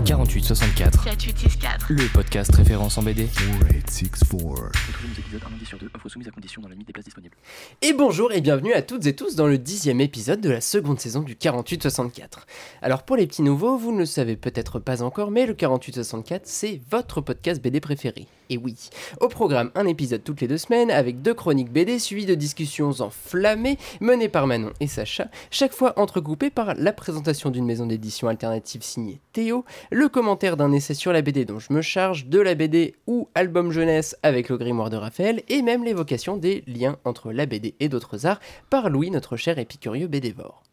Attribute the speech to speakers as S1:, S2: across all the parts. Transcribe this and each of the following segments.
S1: Le 4864.
S2: 4864.
S1: Le podcast référence en BD.
S3: 4864.
S4: Retrouvez nos épisodes un lundi sur deux, offre soumise à condition dans la limite des places disponibles.
S5: Et bonjour et bienvenue à toutes et tous dans le dixième épisode de la seconde saison du 4864. Alors pour les petits nouveaux, vous ne le savez peut-être pas encore, mais le 4864 c'est votre podcast BD préféré. Et oui, au programme un épisode toutes les deux semaines avec deux chroniques BD suivies de discussions enflammées menées par Manon et Sacha, chaque fois entrecoupées par la présentation d'une maison d'édition alternative signée Théo, le commentaire d'un essai sur la BD dont je me charge, de la BD ou album jeunesse avec le grimoire de Raphaël, et même l'évocation des liens entre la BD et d'autres arts par Louis, notre cher épicurieux BDvore.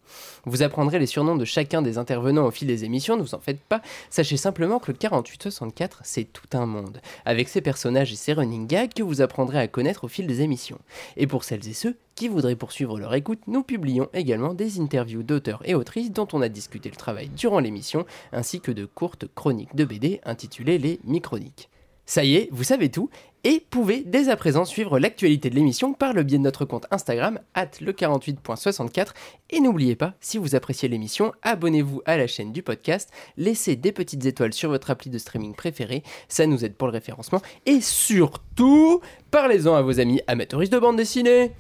S5: Vous apprendrez les surnoms de chacun des intervenants au fil des émissions, ne vous en faites pas. Sachez simplement que le 4864, c'est tout un monde, avec ses personnages et ses running gags que vous apprendrez à connaître au fil des émissions. Et pour celles et ceux qui voudraient poursuivre leur écoute, nous publions également des interviews d'auteurs et autrices dont on a discuté le travail durant l'émission, ainsi que de courtes chroniques de BD intitulées les Microniques. Ça y est, vous savez tout, et pouvez dès à présent suivre l'actualité de l'émission par le biais de notre compte Instagram, at le48.64. Et n'oubliez pas, si vous appréciez l'émission, abonnez-vous à la chaîne du podcast, laissez des petites étoiles sur votre appli de streaming préféré, ça nous aide pour le référencement, et surtout, parlez-en à vos amis amateuristes de bande dessinée.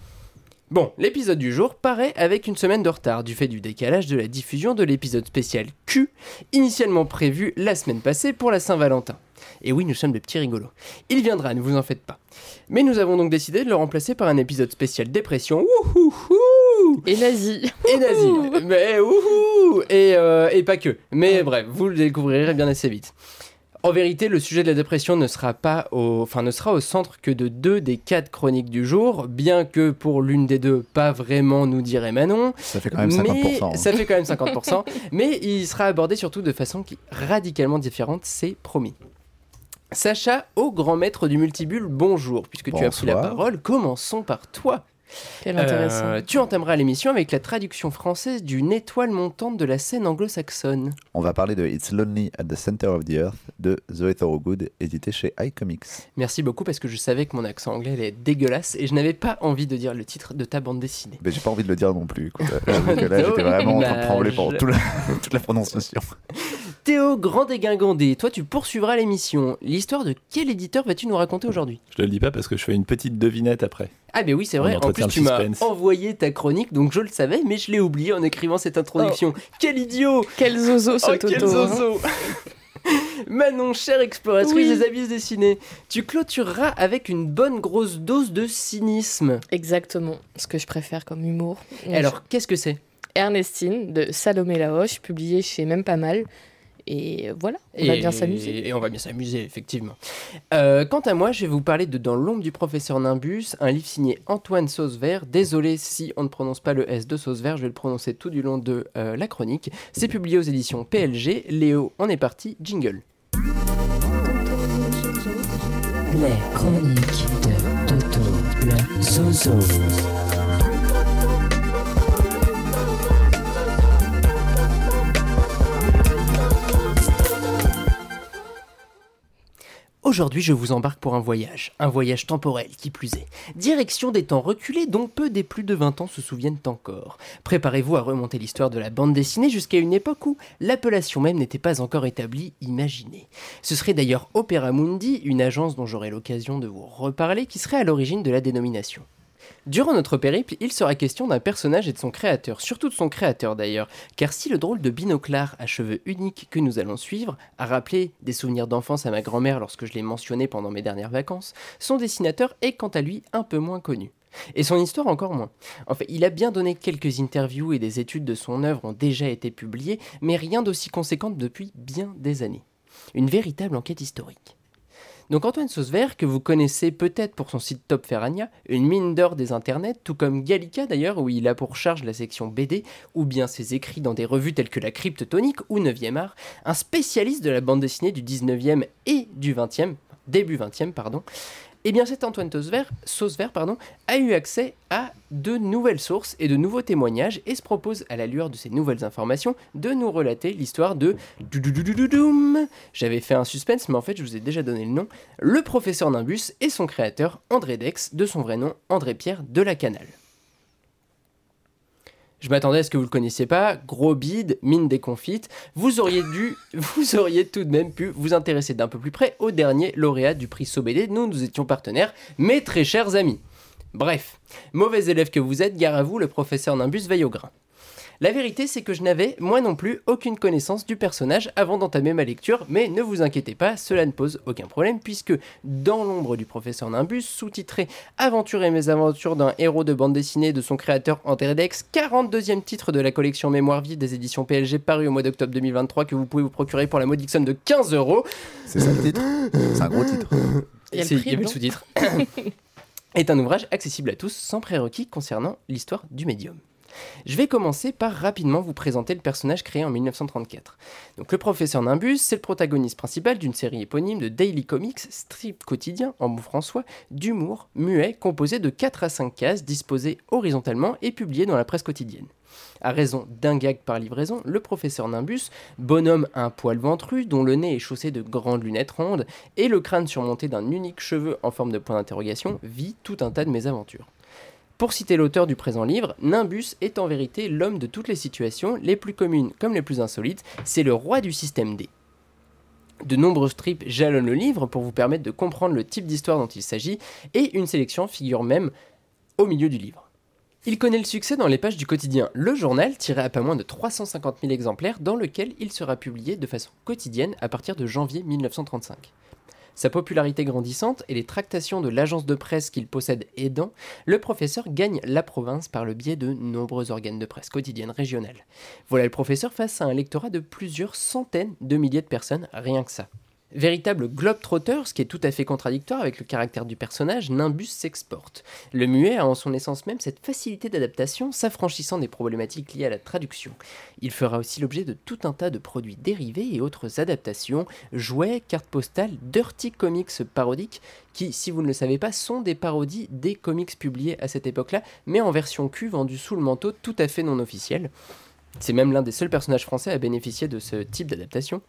S5: Bon, l'épisode du jour paraît avec une semaine de retard du fait du décalage de la diffusion de l'épisode spécial Q, initialement prévu la semaine passée pour la Saint-Valentin. Et oui, nous sommes des petits rigolos. Il viendra, ne vous en faites pas. Mais nous avons donc décidé de le remplacer par un épisode spécial dépression. Wouhouhou
S2: Et nazi.
S5: Et nazi. Mais wouhou et, euh, et pas que. Mais bref, vous le découvrirez bien assez vite. En vérité, le sujet de la dépression ne sera pas au, enfin, ne sera au centre que de deux des quatre chroniques du jour, bien que pour l'une des deux, pas vraiment, nous dirait Manon.
S3: Ça fait quand même
S5: Mais
S3: 50%. hein.
S5: ça fait quand même 50%. mais il sera abordé surtout de façon qui radicalement différente, c'est promis. Sacha, au grand maître du multibule, bonjour, puisque tu as pris la parole. Commençons par toi.
S2: Quel intéressant.
S5: Euh, tu entameras l'émission avec la traduction française d'une étoile montante de la scène anglo-saxonne.
S3: On va parler de It's Lonely at the Center of the Earth de Zoé Thorogood, édité chez iComics.
S5: Merci beaucoup parce que je savais que mon accent anglais allait être dégueulasse et je n'avais pas envie de dire le titre de ta bande dessinée.
S3: Mais j'ai pas envie de le dire non plus. quoi. Que là, j'étais vraiment en train de trembler pour
S5: Dommage.
S3: tout la- toute la prononciation.
S5: Théo Grand Dégingandé, toi tu poursuivras l'émission. L'histoire de quel éditeur vas-tu nous raconter aujourd'hui?
S6: Je te le dis pas parce que je fais une petite devinette après.
S5: Ah mais oui c'est vrai, en plus tu m'as envoyé ta chronique donc je le savais mais je l'ai oublié en écrivant cette introduction. Quel idiot
S2: Quel zozo ce
S5: Oh quel
S2: hein.
S5: zozo Manon, chère exploratrice
S2: Oui.
S5: des abysses dessinés, tu clôtureras avec une bonne grosse dose de cynisme.
S2: Exactement, ce que je préfère comme humour.
S5: Alors qu'est-ce que c'est?
S2: Ernestine de Salomé Laroche, publié chez Même Pas Mal. Et voilà, on va bien s'amuser.
S5: Et on va bien s'amuser, effectivement. Euh, quant à moi, je vais vous parler de Dans l'ombre du professeur Nimbus, un livre signé Antoine Sauzevert. Désolé si on ne prononce pas le S de Sauzevert, je vais le prononcer tout du long de euh, la chronique. C'est publié aux éditions PLG. Léo, on est parti, jingle.
S7: Les chroniques de Toto le Zozo.
S5: Aujourd'hui, je vous embarque pour un voyage, un voyage temporel qui plus est. Direction des temps reculés dont peu des plus de 20 ans se souviennent encore. Préparez-vous à remonter l'histoire de la bande dessinée jusqu'à une époque où l'appellation même n'était pas encore établie, imaginez. Ce serait d'ailleurs Opera Mundi, une agence dont j'aurai l'occasion de vous reparler, qui serait à l'origine de la dénomination. Durant notre périple, il sera question d'un personnage et de son créateur, surtout de son créateur d'ailleurs, car si le drôle de binoclard à cheveux uniques que nous allons suivre a rappelé des souvenirs d'enfance à ma grand-mère lorsque je l'ai mentionné pendant mes dernières vacances, son dessinateur est quant à lui un peu moins connu. Et son histoire encore moins. En fait, il a bien donné quelques interviews et des études de son œuvre ont déjà été publiées, mais rien d'aussi conséquent depuis bien des années. Une véritable enquête historique. Donc Antoine Sauzevert, que vous connaissez peut-être pour son site Top Ferrania, une mine d'or des internets, tout comme Gallica d'ailleurs, où il a pour charge la section BD, ou bien ses écrits dans des revues telles que la Crypte Tonique ou 9e art, un spécialiste de la bande dessinée du 19e et du 20e, début 20e, pardon, eh bien cet Antoine Sauzevert, Sauzevert, pardon, a eu accès à de nouvelles sources et de nouveaux témoignages et se propose à la lueur de ces nouvelles informations de nous relater l'histoire de. J'avais fait un suspense mais en fait je vous ai déjà donné le nom, le professeur Nimbus et son créateur André Dex, de son vrai nom André Pierre de la Canal. Je m'attendais à ce que vous le connaissiez pas, gros bide, mine déconfite, vous auriez dû, vous auriez tout de même pu vous intéresser d'un peu plus près au dernier lauréat du prix SoBD, nous nous étions partenaires, mes très chers amis. Bref, mauvais élève que vous êtes, gare à vous, le professeur Nimbus veille au grain. La vérité, c'est que je n'avais, moi non plus, aucune connaissance du personnage avant d'entamer ma lecture, mais ne vous inquiétez pas, cela ne pose aucun problème, puisque Dans l'ombre du professeur Nimbus, sous-titré Aventure et mésaventures d'un héros de bande dessinée de son créateur Andredex, 42e titre de la collection Mémoire vive des éditions PLG paru au mois d'octobre 2023, que vous pouvez vous procurer pour la modique somme de 15 euros.
S3: C'est ça le titre C'est un gros titre.
S2: Il y a le prix,
S5: y sous-titre. est un ouvrage accessible à tous sans prérequis concernant l'histoire du médium. Je vais commencer par rapidement vous présenter le personnage créé en 1934. Donc le professeur Nimbus, c'est le protagoniste principal d'une série éponyme de daily comics, strip quotidien en bon françois, d'humour, muet, composé de 4 à 5 cases disposées horizontalement et publiées dans la presse quotidienne. À raison d'un gag par livraison, le professeur Nimbus, bonhomme à un poil ventru, dont le nez est chaussé de grandes lunettes rondes et le crâne surmonté d'un unique cheveu en forme de point d'interrogation, vit tout un tas de mésaventures. Pour citer l'auteur du présent livre, Nimbus est en vérité l'homme de toutes les situations, les plus communes comme les plus insolites, c'est le roi du système D. De nombreux strips jalonnent le livre pour vous permettre de comprendre le type d'histoire dont il s'agit, et une sélection figure même au milieu du livre. Il connaît le succès dans les pages du quotidien Le Journal, tiré à pas moins de 350 000 exemplaires, dans lequel il sera publié de façon quotidienne à partir de janvier 1935. Sa popularité grandissante et les tractations de l'agence de presse qu'il possède aidant, le professeur gagne la province par le biais de nombreux organes de presse quotidiennes régionales. Voilà le professeur face à un lectorat de plusieurs centaines de milliers de personnes, rien que ça. Véritable globe-trotter, ce qui est tout à fait contradictoire avec le caractère du personnage, Nimbus s'exporte. Le muet a en son essence même cette facilité d'adaptation, s'affranchissant des problématiques liées à la traduction. Il fera aussi l'objet de tout un tas de produits dérivés et autres adaptations, jouets, cartes postales, dirty comics parodiques, qui, si vous ne le savez pas, sont des parodies des comics publiés à cette époque-là, mais en version Q vendue sous le manteau tout à fait non officiel. C'est même l'un des seuls personnages français à bénéficier de ce type d'adaptation.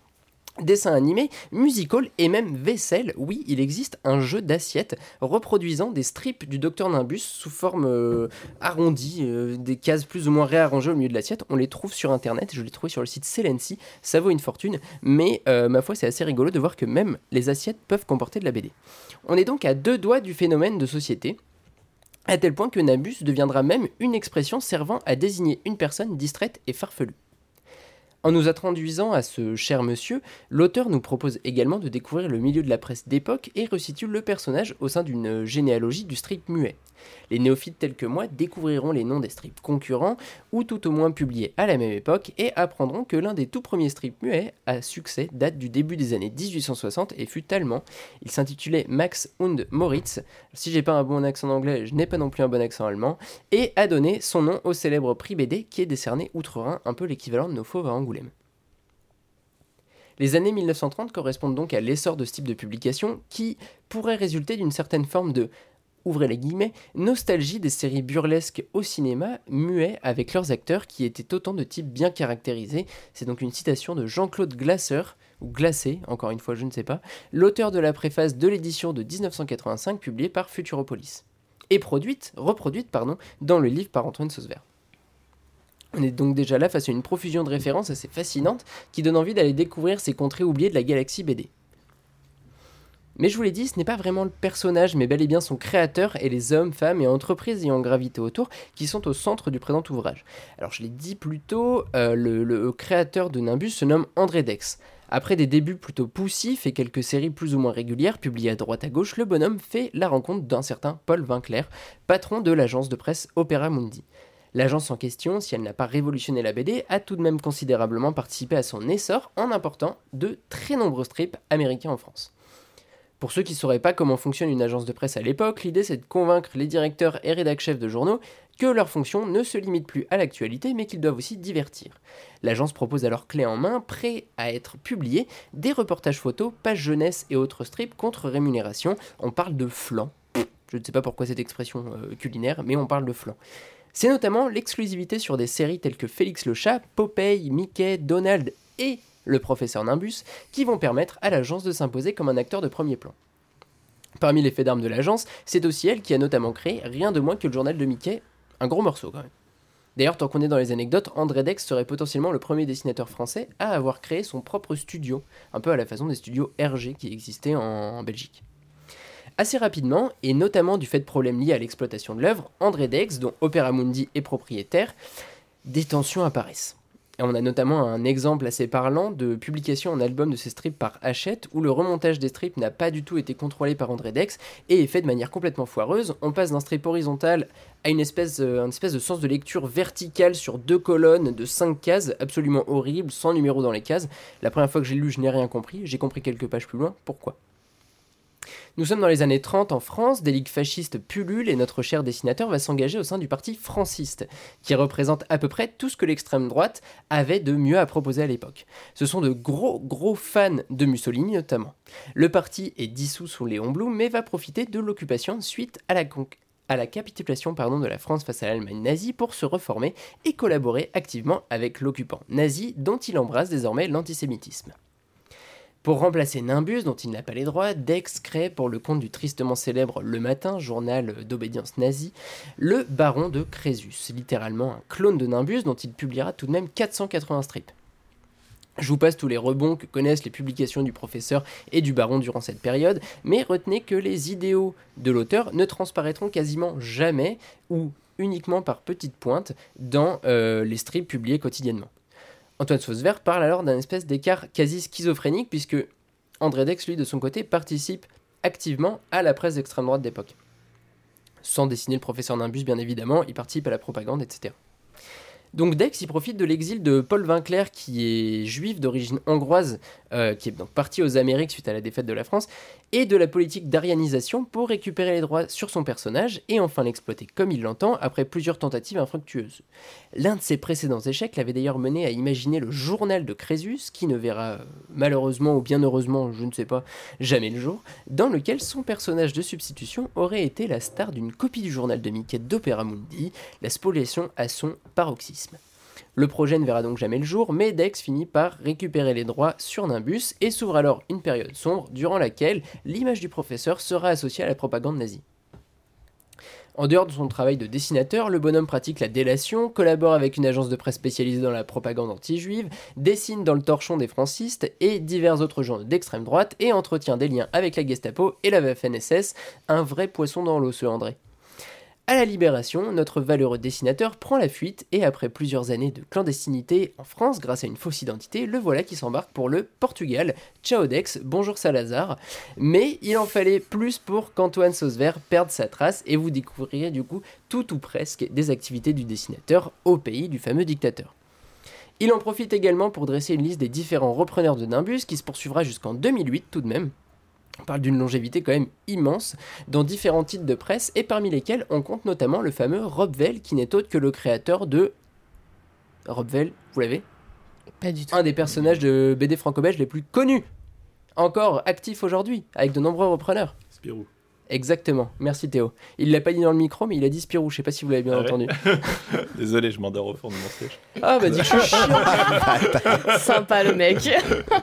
S5: Dessin animé, musical et même vaisselle, oui, il existe un jeu d'assiettes reproduisant des strips du Docteur Nimbus sous forme euh, arrondie, euh, des cases plus ou moins réarrangées au milieu de l'assiette. On les trouve sur internet, je les trouve sur le site Celency, ça vaut une fortune, mais euh, ma foi, c'est assez rigolo de voir que même les assiettes peuvent comporter de la BD. On est donc à deux doigts du phénomène de société, à tel point que Nimbus deviendra même une expression servant à désigner une personne distraite et farfelue. En nous introduisant à ce cher monsieur, l'auteur nous propose également de découvrir le milieu de la presse d'époque et resitue le personnage au sein d'une généalogie du strip muet. Les néophytes tels que moi découvriront les noms des strips concurrents ou tout au moins publiés à la même époque et apprendront que l'un des tout premiers strips muets à succès date du début des années 1860 et fut allemand. Il s'intitulait Max und Moritz. Si j'ai pas un bon accent anglais, je n'ai pas non plus un bon accent allemand et a donné son nom au célèbre prix BD qui est décerné outre-Rhin, un peu l'équivalent de nos fauves à Angoulême. Les années 1930 correspondent donc à l'essor de ce type de publication qui pourrait résulter d'une certaine forme de ouvrez les guillemets, nostalgie des séries burlesques au cinéma, muets avec leurs acteurs qui étaient autant de types bien caractérisés. C'est donc une citation de Jean-Claude Glasser, ou Glacé, encore une fois je ne sais pas, l'auteur de la préface de l'édition de 1985 publiée par Futuropolis. Et produite, reproduite pardon, dans le livre par Antoine Sausvert. On est donc déjà là face à une profusion de références assez fascinantes qui donne envie d'aller découvrir ces contrées oubliées de la galaxie BD. Mais je vous l'ai dit, ce n'est pas vraiment le personnage, mais bel et bien son créateur et les hommes, femmes et entreprises ayant gravité autour qui sont au centre du présent ouvrage. Alors je l'ai dit plus tôt, euh, le, créateur de Nimbus se nomme André Dex. Après des débuts plutôt poussifs et quelques séries plus ou moins régulières publiées à droite à gauche, le bonhomme fait la rencontre d'un certain Paul Vinclair, patron de l'agence de presse Opera Mundi. L'agence en question, si elle n'a pas révolutionné la BD, a tout de même considérablement participé à son essor en important de très nombreux strips américains en France. Pour ceux qui ne sauraient pas comment fonctionne une agence de presse à l'époque, l'idée c'est de convaincre les directeurs et rédacteurs chefs de journaux que leur fonction ne se limite plus à l'actualité mais qu'ils doivent aussi divertir. L'agence propose alors clé en main, prêt à être publié, des reportages photos, pages jeunesse et autres strips contre rémunération. On parle de flan. Je ne sais pas pourquoi cette expression euh, culinaire, mais on parle de flan. C'est notamment l'exclusivité sur des séries telles que Félix le chat, Popeye, Mickey, Donald et le professeur Nimbus, qui vont permettre à l'agence de s'imposer comme un acteur de premier plan. Parmi les faits d'armes de l'agence, c'est aussi elle qui a notamment créé rien de moins que le journal de Mickey, un gros morceau quand même. D'ailleurs, tant qu'on est dans les anecdotes, André Dex serait potentiellement le premier dessinateur français à avoir créé son propre studio, un peu à la façon des studios RG qui existaient en, en Belgique. Assez rapidement, et notamment du fait de problèmes liés à l'exploitation de l'œuvre, André Dex, dont Opera Mundi est propriétaire, des tensions apparaissent. Et on a notamment un exemple assez parlant de publication en album de ces strips par Hachette, où le remontage des strips n'a pas du tout été contrôlé par André Dex et est fait de manière complètement foireuse. On passe d'un strip horizontal à une espèce, euh, espèce de sens de lecture verticale sur deux colonnes de cinq cases, absolument horrible, sans numéro dans les cases. La première fois que j'ai lu, je n'ai rien compris. J'ai compris quelques pages plus loin. Pourquoi? Nous sommes dans les années 30 en France, des ligues fascistes pullulent et notre cher dessinateur va s'engager au sein du parti franciste, qui représente à peu près tout ce que l'extrême droite avait de mieux à proposer à l'époque. Ce sont de gros gros fans de Mussolini notamment. Le parti est dissous sous Léon Blum mais va profiter de l'occupation suite à la capitulation de la France face à l'Allemagne nazie pour se reformer et collaborer activement avec l'occupant nazi dont il embrasse désormais l'antisémitisme. Pour remplacer Nimbus, dont il n'a pas les droits, Dex crée pour le compte du tristement célèbre Le Matin, journal d'obédience nazie, le Baron de Crésus, littéralement un clone de Nimbus dont il publiera tout de même 480 strips. Je vous passe tous les rebonds que connaissent les publications du professeur et du baron durant cette période, mais retenez que les idéaux de l'auteur ne transparaîtront quasiment jamais ou uniquement par petites pointes dans euh, les strips publiés quotidiennement. Antoine Sausvert parle alors d'un espèce d'écart quasi schizophrénique puisque André Dex, lui, de son côté, participe activement à la presse d'extrême droite d'époque. Sans dessiner le professeur Nimbus, bien évidemment, il participe à la propagande, etc. Donc Dex, il profite de l'exil de Paul Vinclair, qui est juif d'origine hongroise, euh, qui est donc parti aux Amériques suite à la défaite de la France, et de la politique d'arianisation pour récupérer les droits sur son personnage et enfin l'exploiter comme il l'entend après plusieurs tentatives infructueuses. L'un de ses précédents échecs l'avait d'ailleurs mené à imaginer le journal de Crésus, qui ne verra euh, malheureusement ou bien heureusement, je ne sais pas, jamais le jour, dans lequel son personnage de substitution aurait été la star d'une copie du journal de Mickey d'Opera Mundi, la spoliation à son paroxysme. Le projet ne verra donc jamais le jour, mais Dex finit par récupérer les droits sur Nimbus et s'ouvre alors une période sombre durant laquelle l'image du professeur sera associée à la propagande nazie. En dehors de son travail de dessinateur, le bonhomme pratique la délation, collabore avec une agence de presse spécialisée dans la propagande anti-juive, dessine dans le torchon des francistes et divers autres gens d'extrême droite et entretient des liens avec la Gestapo et la Waffen-SS, un vrai poisson dans l'eau ce André. À la Libération, notre valeureux dessinateur prend la fuite et après plusieurs années de clandestinité en France grâce à une fausse identité, le voilà qui s'embarque pour le Portugal. Ciao Dex, bonjour Salazar. Mais il en fallait plus pour qu'Antoine Sausver perde sa trace et vous découvrirez du coup tout ou presque des activités du dessinateur au pays du fameux dictateur. Il en profite également pour dresser une liste des différents repreneurs de Nimbus qui se poursuivra jusqu'en 2008 tout de même. On parle d'une longévité quand même immense dans différents titres de presse et parmi lesquels on compte notamment le fameux Rob Vell qui n'est autre que le créateur de Rob Vell, vous l'avez?
S2: Pas du tout.
S5: Un des personnages de BD franco-belge les plus connus, encore actif aujourd'hui, avec de nombreux repreneurs.
S6: Spirou.
S5: Exactement, merci Théo. Il l'a pas dit dans le micro, mais il a dit Spirou, je sais pas si vous l'avez bien
S6: Ah ouais
S5: entendu.
S6: Désolé, je m'endors au fond de mon siège.
S5: Ah bah dis que je suis chiant.
S2: Sympa le mec.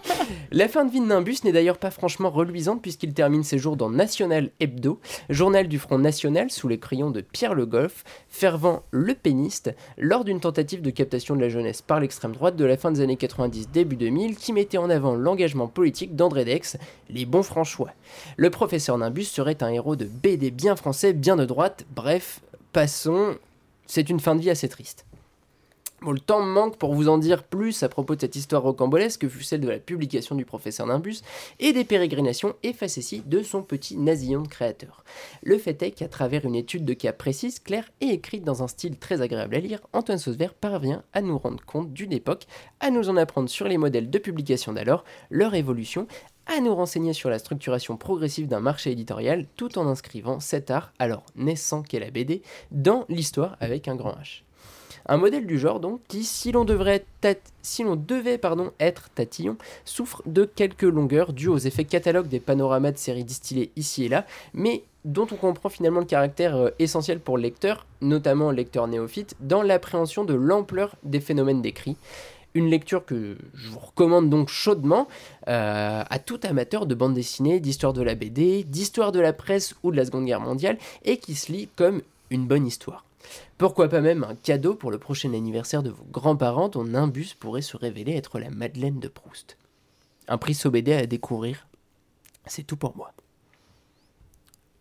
S5: La fin de vie de Nimbus n'est d'ailleurs pas franchement reluisante puisqu'il termine ses jours dans National Hebdo, journal du Front National sous les crayons de Pierre Le Goff, fervent le péniste, lors d'une tentative de captation de la jeunesse par l'extrême droite de la fin des années 90 début 2000 qui mettait en avant l'engagement politique d'André Dex, les bons franchois. Le professeur Nimbus serait un de BD bien français, bien de droite, bref, passons, c'est une fin de vie assez triste. Bon, le temps me manque pour vous en dire plus à propos de cette histoire rocambolesque que fut celle de la publication du professeur Nimbus et des pérégrinations et facéties de son petit nasillon de créateur. Le fait est qu'à travers une étude de cas précise, claire et écrite dans un style très agréable à lire, Antoine Sausvert parvient à nous rendre compte d'une époque, à nous en apprendre sur les modèles de publication d'alors, leur évolution, à nous renseigner sur la structuration progressive d'un marché éditorial, tout en inscrivant cet art, alors naissant qu'est la BD, dans l'histoire avec un grand H. Un modèle du genre donc qui, si l'on devait pardon, être tatillon, souffre de quelques longueurs dues aux effets catalogues des panoramas de séries distillées ici et là, mais dont on comprend finalement le caractère euh, essentiel pour le lecteur, notamment le lecteur néophyte, dans l'appréhension de l'ampleur des phénomènes décrits. Une lecture que je vous recommande donc chaudement euh, à tout amateur de bande dessinée, d'histoire de la BD, d'histoire de la presse ou de la Seconde Guerre mondiale, et qui se lit comme une bonne histoire. Pourquoi pas même un cadeau pour le prochain anniversaire de vos grands-parents dont Nimbus pourrait se révéler être la Madeleine de Proust. Un prix SOBD à découvrir. C'est tout pour moi.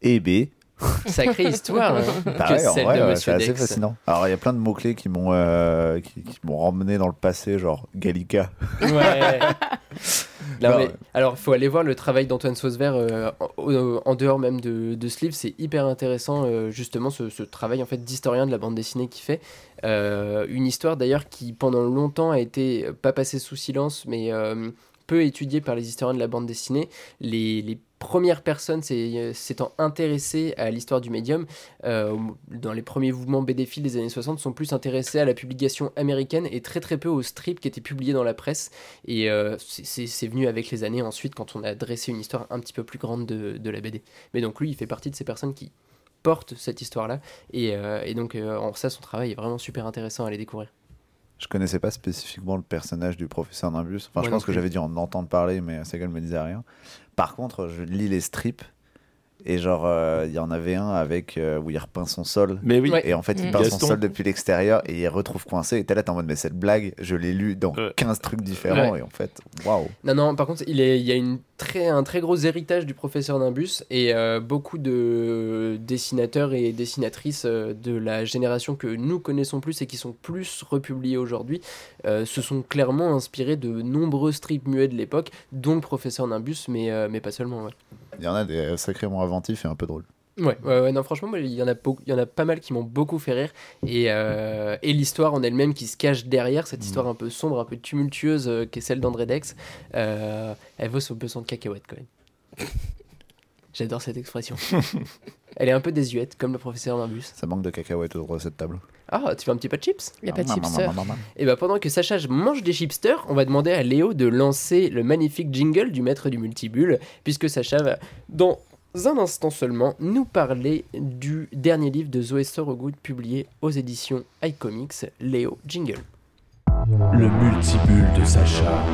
S3: Et B.
S5: Sacrée histoire hein, que
S3: Pareil, en
S5: celle
S3: vrai,
S5: de
S3: ouais,
S5: Monsieur
S3: c'est assez fascinant. Alors, il y a plein de mots-clés qui m'ont euh, qui, qui m'ont ramené dans le passé, genre Gallica.
S5: Ouais. Non,
S3: Non,
S5: mais-
S3: ouais.
S5: alors, il faut aller voir le travail d'Antoine Saucever euh, en, dehors même de, de ce livre. C'est hyper intéressant, euh, justement, ce, ce travail en fait d'historien de la bande dessinée qu'il fait. Euh, une histoire d'ailleurs qui, pendant longtemps, a été pas passée sous silence, mais euh, peu étudiée par les historiens de la bande dessinée. Les, les premières personnes s'est- euh, s'étant intéressées à l'histoire du médium, euh, dans les premiers mouvements BD-Phil des années 60, sont plus intéressés à la publication américaine et très très peu aux strips qui étaient publiés dans la presse. Et euh, c'est- venu avec les années ensuite quand on a dressé une histoire un petit peu plus grande de, la BD. Mais donc lui, il fait partie de ces personnes qui portent cette histoire-là. Et, et donc en ça, son travail est vraiment super intéressant à aller découvrir.
S3: Je connaissais pas spécifiquement le personnage du professeur Nimbus. Enfin, je pense que j'avais dû en entendre parler, mais Segal me disait rien. Par contre, je lis les strips. Et genre, euh, il y en avait un avec euh, où il repeint son sol.
S6: Mais oui.
S3: Et en fait, il
S2: Mm.
S3: peint son sol depuis l'extérieur et il retrouve coincé. Et t'es là, t'es en mode, mais cette blague, je l'ai lu dans
S6: Ouais.
S3: 15 trucs différents.
S5: Ouais.
S3: Et en fait, waouh.
S5: Non, non, par contre, il, est, il y a une très, un très gros héritage du professeur Nimbus et euh, beaucoup de dessinateurs et dessinatrices euh, de la génération que nous connaissons plus et qui sont plus republiés aujourd'hui euh, se sont clairement inspirés de nombreux strips muets de l'époque, dont le professeur Nimbus, mais, euh, mais pas seulement. Ouais.
S3: Il y en a des sacrément inventifs et un peu drôles.
S5: Ouais, ouais, ouais, non, franchement, moi, il y en a beaucoup, il y en a pas mal qui m'ont beaucoup fait rire. Et, euh, et l'histoire en elle-même qui se cache derrière, cette histoire un peu sombre, un peu tumultueuse, euh, qui est celle d'André Dex, euh, elle vaut son pesant de cacahuètes quand même. J'adore cette expression. elle est un peu désuète, comme le professeur Nimbus.
S3: Ça manque de cacahuètes autour de cette table.
S5: Ah, tu veux un petit peu de chips
S2: Il n'y a pas de
S3: maman.
S5: Et bah pendant que Sacha mange des chipsters, on va demander à Léo de lancer le magnifique jingle du maître du multibulle, puisque Sacha va, dans un instant seulement, nous parler du dernier livre de Zoé Sorogood publié aux éditions iComics, Léo Jingle.
S8: Le multibulle de Sacha.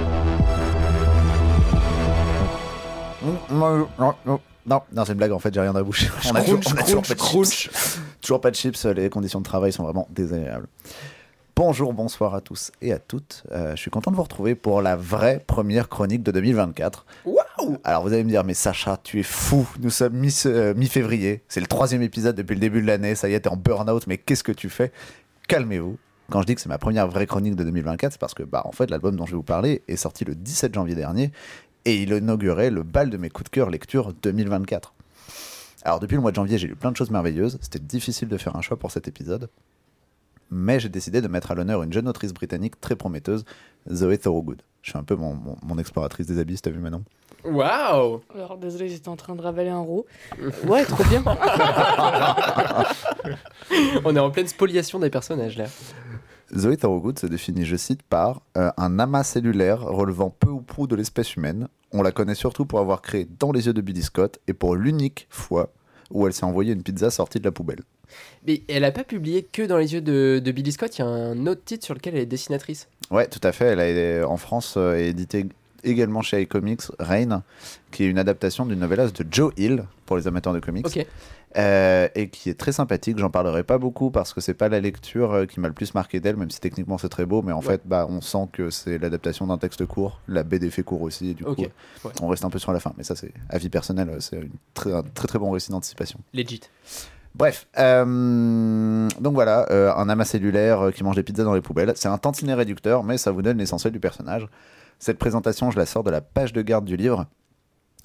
S3: Non, c'est une blague en fait, j'ai rien à la bouche. On a toujours- on a toujours pas de chips. Toujours pas de chips, les conditions de travail sont vraiment désagréables. Bonjour, bonsoir à tous et à toutes. Euh, je suis content de vous retrouver pour la vraie première chronique de 2024.
S5: Waouh
S3: Alors vous allez me dire, mais Sacha, tu es fou. Nous sommes euh, mi-février. c'est le troisième épisode depuis le début de l'année. Ça y est, t'es en burn-out, mais qu'est-ce que tu fais? Calmez-vous. Quand je dis que c'est ma première vraie chronique de 2024, c'est parce que, bah, en fait, l'album dont je vais vous parler est sorti le 17 janvier dernier et il inaugurait le bal de mes coups de cœur lecture 2024. Alors, depuis le mois de janvier, j'ai lu plein de choses merveilleuses. C'était difficile de faire un choix pour cet épisode. Mais j'ai décidé de mettre à l'honneur une jeune autrice britannique très prometteuse, Zoé Thorogood. Je suis un peu mon, mon- mon exploratrice des abysses, t'as vu maintenant
S5: Waouh
S2: Alors désolé, j'étais en train de ravaler un roux. Ouais, trop bien.
S5: On est en pleine spoliation des personnages là.
S3: Zoé Thorogood se définit, je cite, par euh, un amas cellulaire relevant peu ou prou de l'espèce humaine. On la connaît surtout pour avoir créé Dans les yeux de Billy Scott et pour l'unique fois où elle s'est envoyée une pizza sortie de la poubelle.
S5: Mais elle a pas publié que dans les yeux de, de Billy Scott, il y a un autre titre sur lequel elle est dessinatrice.
S3: Ouais, tout à fait. Elle a été en France euh, édité également chez iComics, Rain, qui est une adaptation d'une novellasse de Joe Hill pour les amateurs de comics.
S5: Ok.
S3: Euh, et qui est très sympathique. J'en parlerai pas beaucoup parce que c'est pas la lecture euh, qui m'a le plus marqué d'elle, même si techniquement c'est très beau. Mais en
S5: Ouais.
S3: fait, bah, on sent que c'est l'adaptation d'un texte court. La BD fait court aussi. Et du coup,
S5: ouais.
S3: on reste un peu sur la fin. Mais ça, c'est avis personnel. euh, C'est très, un très très bon récit d'anticipation.
S5: Legit.
S3: Bref, euh, donc voilà, euh, un amas cellulaire qui mange des pizzas dans les poubelles. C'est un tantinet réducteur, mais ça vous donne l'essentiel du personnage. Cette présentation, je la sors de la page de garde du livre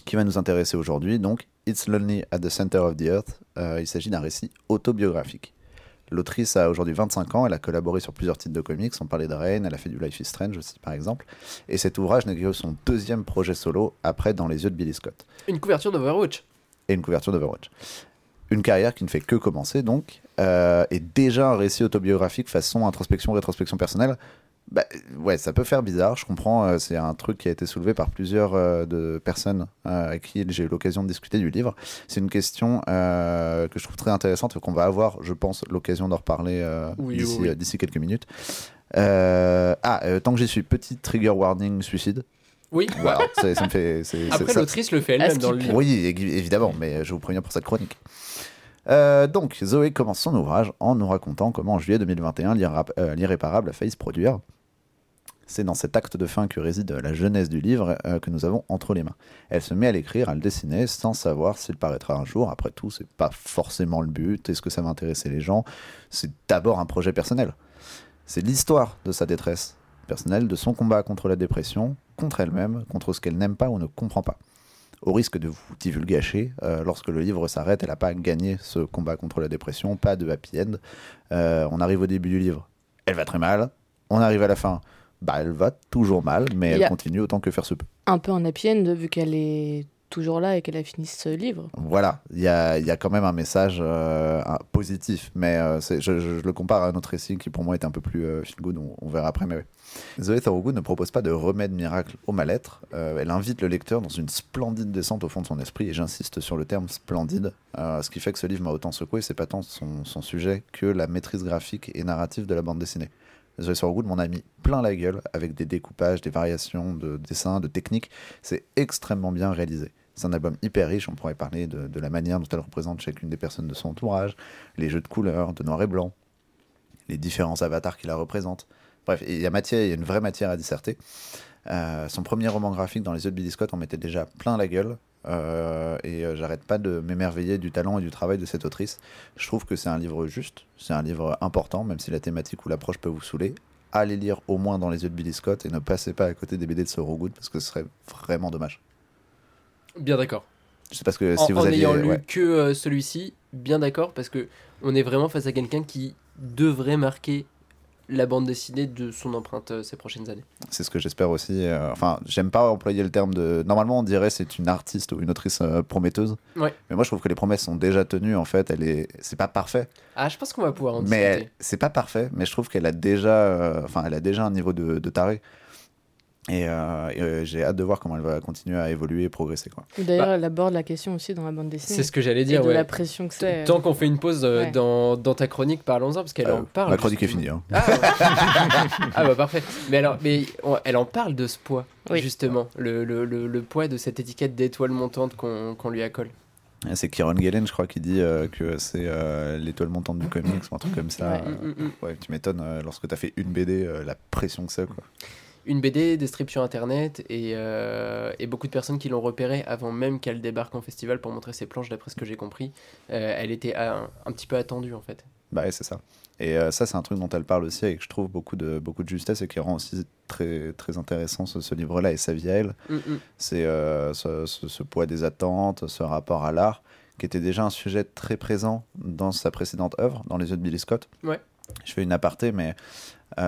S3: qui va nous intéresser aujourd'hui. Donc, It's Lonely at the Center of the Earth. Euh, il s'agit d'un récit autobiographique. L'autrice a aujourd'hui 25 ans, elle a collaboré sur plusieurs titres de comics, on parlait de Rain, elle a fait du Life is Strange aussi par exemple. Et cet ouvrage n'est que son deuxième projet solo après Dans les yeux de Billy Scott
S5: Une couverture d'Overwatch.
S3: et une couverture d'Overwatch. Une carrière qui ne fait que commencer donc, euh, et déjà un récit autobiographique façon introspection, rétrospection personnelle. Bah, ouais, ça peut faire bizarre, je comprends. euh, c'est un truc qui a été soulevé par plusieurs euh, de personnes euh, avec qui j'ai eu l'occasion de discuter du livre. C'est une question euh, que je trouve très intéressante et qu'on va avoir, je pense, l'occasion d'en reparler euh,
S5: Oui,
S3: d'ici
S5: oui, oui.
S3: euh, d'ici quelques minutes. Euh, ah, euh, tant que j'y suis, petit trigger warning suicide.
S5: Oui.
S3: Voilà, c'est- ça me fait. c'est- c'est-
S5: Après,
S3: ça-
S5: l'autrice le fait elle-même dans le livre.
S3: oui, évidemment, mais je vous préviens pour cette chronique. Euh, donc, Zoé commence son ouvrage en nous racontant comment en juillet 2021, l'irrap- euh, l'irréparable a failli se produire. C'est dans cet acte de fin que réside la jeunesse du livre euh, que nous avons entre les mains. Elle se met à l'écrire, à le dessiner, sans savoir s'il paraîtra un jour. Après tout, c'est pas forcément le but. Est-ce que ça va intéresser les gens? C'est d'abord un projet personnel. C'est l'histoire de sa détresse personnelle, de son combat contre la dépression, contre elle-même, contre ce qu'elle n'aime pas ou ne comprend pas. Au risque de vous divulgacher, euh, lorsque le livre s'arrête, elle n'a pas gagné ce combat contre la dépression, pas de happy end. Euh, on arrive au début du livre, elle va très mal. On arrive à la fin, bah elle va toujours mal, mais elle continue autant que faire se peut.
S2: Un peu en happy end, vu qu'elle est toujours là et qu'elle a fini ce livre.
S3: Voilà, il y a, il y a quand même un message euh, un- positif, mais euh, je, je- je le compare à un autre récit qui pour moi est un peu plus euh, feel good, on, on verra après, mais oui. Zoé Thorogood ne propose pas de remède miracle au mal-être, euh, elle invite le lecteur dans une splendide descente au fond de son esprit, et j'insiste sur le terme splendide, ce qui fait que ce livre m'a autant secoué, c'est pas tant son, son sujet que la maîtrise graphique et narrative de la bande dessinée. Zoé Thorogood m'en a mis plein la gueule avec des découpages, des variations de dessins, de techniques, c'est extrêmement bien réalisé. C'est un album hyper riche, on pourrait parler de, de la manière dont elle représente chacune des personnes de son entourage, les jeux de couleurs, de noir et blanc, les différents avatars qui la représentent. Bref, il y a matière, il y a une vraie matière à disserter. Euh, son premier roman graphique dans les yeux de Billy Scott en mettait déjà plein la gueule. Euh, et euh, j'arrête pas de m'émerveiller du talent et du travail de cette autrice. Je trouve que c'est un livre juste, c'est un livre important, même si la thématique ou l'approche peut vous saouler. Allez lire au moins dans les yeux de Billy Scott et ne passez pas à côté des BD de Good parce que ce serait vraiment dommage.
S5: Bien d'accord.
S3: Je sais pas ce que
S5: En,
S3: si vous
S5: en
S3: aviez.
S5: ayant lu
S3: ouais.
S5: que euh, celui-ci, bien d'accord, parce que on est vraiment face à quelqu'un qui devrait marquer la bande dessinée de son empreinte euh, ces prochaines années.
S3: C'est ce que j'espère aussi. euh, Enfin, j'aime pas employer le terme de. Normalement, on dirait c'est une artiste ou une autrice euh, prometteuse.
S5: Ouais.
S3: Mais moi, je trouve que les promesses sont déjà tenues. En fait, elle est. C'est pas parfait.
S5: Ah, je pense qu'on va pouvoir en
S3: mais
S5: discuter.
S3: elle- c'est pas parfait. Mais je trouve qu'elle a déjà. Enfin, elle a déjà un niveau de, de taré. Et, euh, et, euh, j'ai hâte de voir comment elle va continuer à évoluer et progresser. Quoi.
S2: D'ailleurs,
S5: Bah,
S2: elle aborde la question aussi dans la bande dessinée.
S5: C'est ce que j'allais
S2: Et
S5: dire.
S2: de
S5: ouais.
S2: la pression que c'est.
S5: Tant qu'on fait une pause euh,
S2: Ouais.
S5: dans, dans ta chronique, parlons-en, parce qu'elle
S3: Euh,
S5: en parle.
S3: ma chronique est finie. hein.
S5: Ah, ouais. Ah, bah parfait. Mais alors, mais on- elle en parle de ce poids,
S2: Oui.
S5: justement, le, le, le, le poids de cette étiquette d'étoile montante qu'on qu'on lui accole.
S3: Et C'est Kieron Gillen, je crois, qui dit euh, que c'est euh, l'étoile montante du comics ou un truc comme ça.
S2: Ouais.
S3: Euh,
S5: Mm, mm, mm.
S3: ouais, tu m'étonnes euh, lorsque t'as fait une BD, euh, la pression que c'est. Quoi.
S5: Une BD, description internet et, euh, et beaucoup de personnes qui l'ont repérée avant même qu'elle débarque en festival pour montrer ses planches, d'après ce que j'ai compris. Euh, elle était un, un petit peu attendue en fait.
S3: Bah ouais, c'est ça. Et euh, ça, c'est un truc dont elle parle aussi et que je trouve beaucoup de, beaucoup de justesse et qui rend aussi très, très intéressant ce, ce livre-là et sa vie à elle.
S5: Mm, mm.
S3: C'est ce, ce- ce poids des attentes, ce rapport à l'art, qui était déjà un sujet très présent dans sa précédente œuvre, dans Les yeux de Billy Scott.
S5: Ouais.
S3: Je fais une aparté, mais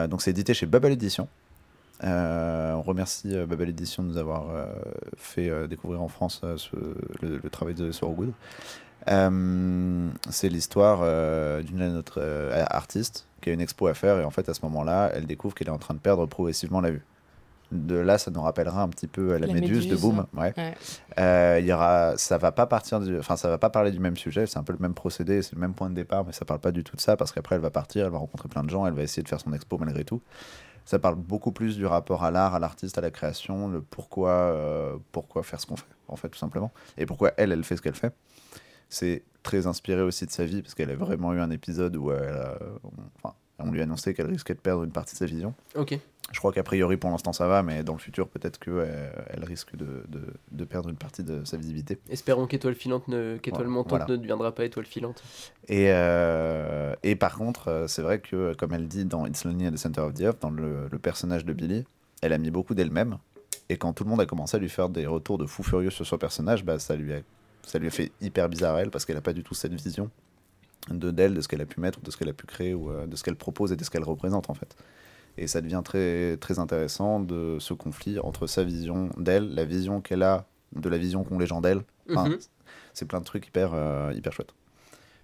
S3: donc c'est édité chez Bubble Edition. Euh, on remercie euh, Bubble Edition de nous avoir euh, fait euh, découvrir en France ce- le, le travail de Sorgood. C'est l'histoire d'une autre euh, artiste qui a une expo à faire et en fait à ce moment-là elle découvre qu'elle est en train de perdre progressivement la vue. De là ça nous rappellera un petit peu la,
S2: La
S3: méduse, de. Boom. Ouais. Y aura, ça va pas partir, du, enfin ça va pas parler du même sujet. C'est un peu le même procédé, c'est le même point de départ, mais ça parle pas du tout de ça parce qu'après elle va partir, elle va rencontrer plein de gens, elle va essayer de faire son expo malgré tout. Ça parle beaucoup plus du rapport à l'art, à l'artiste, à la création, le pourquoi, euh, pourquoi faire ce qu'on fait, en fait tout simplement, et pourquoi elle, elle fait ce qu'elle fait. C'est très inspiré aussi de sa vie parce qu'elle a vraiment eu un épisode où elle a- enfin, on lui a annoncé qu'elle risquait de perdre une partie de sa vision.
S5: Ok.
S3: Je crois qu'a priori pour l'instant ça va, mais dans le futur peut-être qu'elle elle risque de, de, de perdre une partie de sa visibilité.
S5: Espérons qu'étoile filante, ne, qu'étoile montante
S3: Voilà.
S5: ne deviendra pas étoile filante.
S3: Et, euh, et par contre, euh, c'est vrai que comme elle dit dans It's Lonely at the Center of the Earth, dans le, le personnage de Billy, elle a mis beaucoup d'elle-même. Et quand tout le monde a commencé à lui faire des retours de fou furieux sur son personnage, bah, ça, lui a, ça lui a fait hyper bizarre à elle parce qu'elle n'a pas du tout cette vision de d'elle, de ce qu'elle a pu mettre, de ce qu'elle a pu créer, ou euh, de ce qu'elle propose et de ce qu'elle représente en fait. Et ça devient très, très intéressant de ce conflit entre sa vision d'elle, la vision qu'elle a de la vision qu'ont les gens d'elle. Enfin,
S5: Mhm.
S3: C'est plein de trucs hyper, euh, hyper chouettes.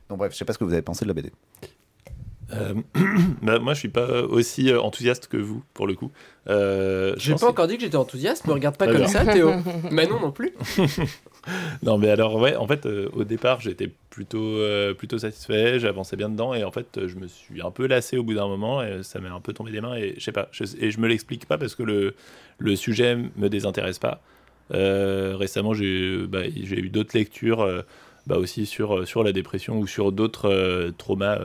S3: Donc bref, je sais pas ce que vous avez pensé de la BD.
S6: Euh, bah, moi, je suis pas aussi enthousiaste que vous, pour le coup. Euh, je
S5: J'ai pas
S6: que-
S5: encore dit que j'étais enthousiaste, me regarde pas comme ça, Théo. Manon non plus.
S6: Non, mais alors, ouais, en fait, euh, au départ, j'étais plutôt, euh, plutôt satisfait, j'avançais bien dedans, et en fait, je me suis un peu lassé au bout d'un moment, et ça m'est un peu tombé des mains, et je sais pas, et je me l'explique pas parce que le, le sujet me désintéresse pas. Euh, récemment, j'ai bah, eu d'autres lectures. euh, bah aussi sur, sur la dépression ou sur d'autres traumas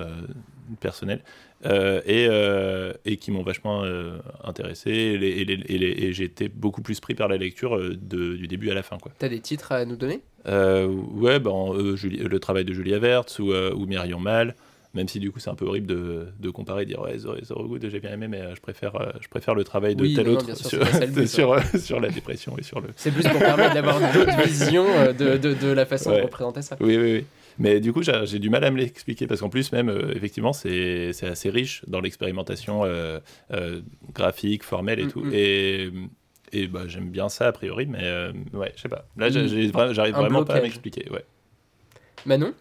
S6: personnels. Euh, et, euh, et qui m'ont vachement euh, intéressé et, les- et les- et les- et j'ai été beaucoup plus pris par la lecture de- du début à la fin quoi.
S5: T'as des titres à nous donner?
S6: Ouais, ben, le travail de Julia Vertz ou, ou Myriam Mal, même si du coup c'est un peu horrible de, de comparer, dire ouais, Zoro Zoro Good, j'ai bien aimé, mais euh, je, préfère, euh, je préfère le travail de
S5: Oui,
S6: tel
S5: non,
S6: autre
S5: sûr,
S6: sur,
S5: but,
S6: euh, la dépression et sur le.
S5: C'est plus pour permettre d'avoir d'autres visions euh, de, de, de la façon
S6: Ouais.
S5: de représenter ça.
S6: Oui, oui, oui. Mais du coup, j'ai du mal à me l'expliquer parce qu'en plus, même, euh, effectivement, c'est c'est assez riche dans l'expérimentation euh, euh, graphique, formelle et
S5: Mm,
S6: tout.
S5: mm.
S6: Et, et bah, j'aime bien ça a priori, mais euh, ouais, je sais pas. Là,
S5: Mm.
S6: j'arrive vraiment pas à m'expliquer. Ouais.
S5: Manon?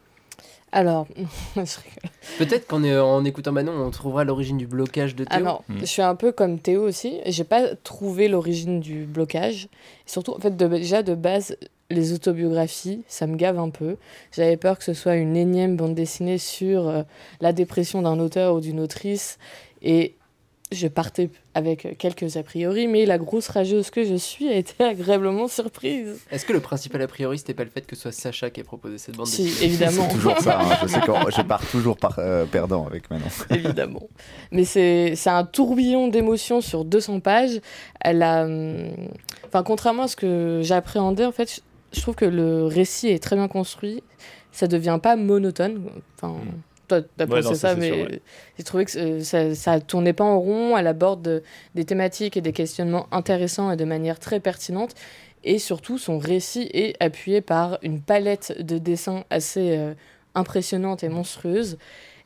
S2: Alors.
S5: Peut-être qu'en en écoutant Manon, on trouvera l'origine du blocage de Théo.
S2: Alors,
S6: Hmm.
S2: je suis un peu comme Théo aussi. J'ai pas trouvé l'origine du blocage. Surtout, en fait, de- déjà de base, les autobiographies, ça me gave un peu. J'avais peur que ce soit une énième bande dessinée sur euh, la dépression d'un auteur ou d'une autrice. Et je partais avec quelques a priori, mais la grosse rageuse que je suis a été agréablement surprise.
S5: Est-ce que le principal a priori, c'était pas le fait que ce soit Sacha qui ait proposé cette bande
S2: Si,
S5: dessinée?
S2: évidemment.
S3: C'est toujours ça. hein. Je sais que je pars toujours par, euh, perdant avec Manon.
S2: évidemment. Mais c'est c'est un tourbillon d'émotions sur 200 pages. Elle a, hum, enfin, contrairement à ce que j'appréhendais, en fait, je, trouve que le récit est très bien construit. Ça devient pas monotone. Enfin,
S6: Mm.
S2: toi, t'as
S6: Ouais,
S2: pensé
S6: non, ça,
S2: mais
S6: ouais.
S2: j'ai trouvé que euh, ça, ça tournait pas en rond. Elle aborde des thématiques et des questionnements intéressants et de manière très pertinente. Et surtout, son récit est appuyé par une palette de dessins assez euh, impressionnante et monstrueuse.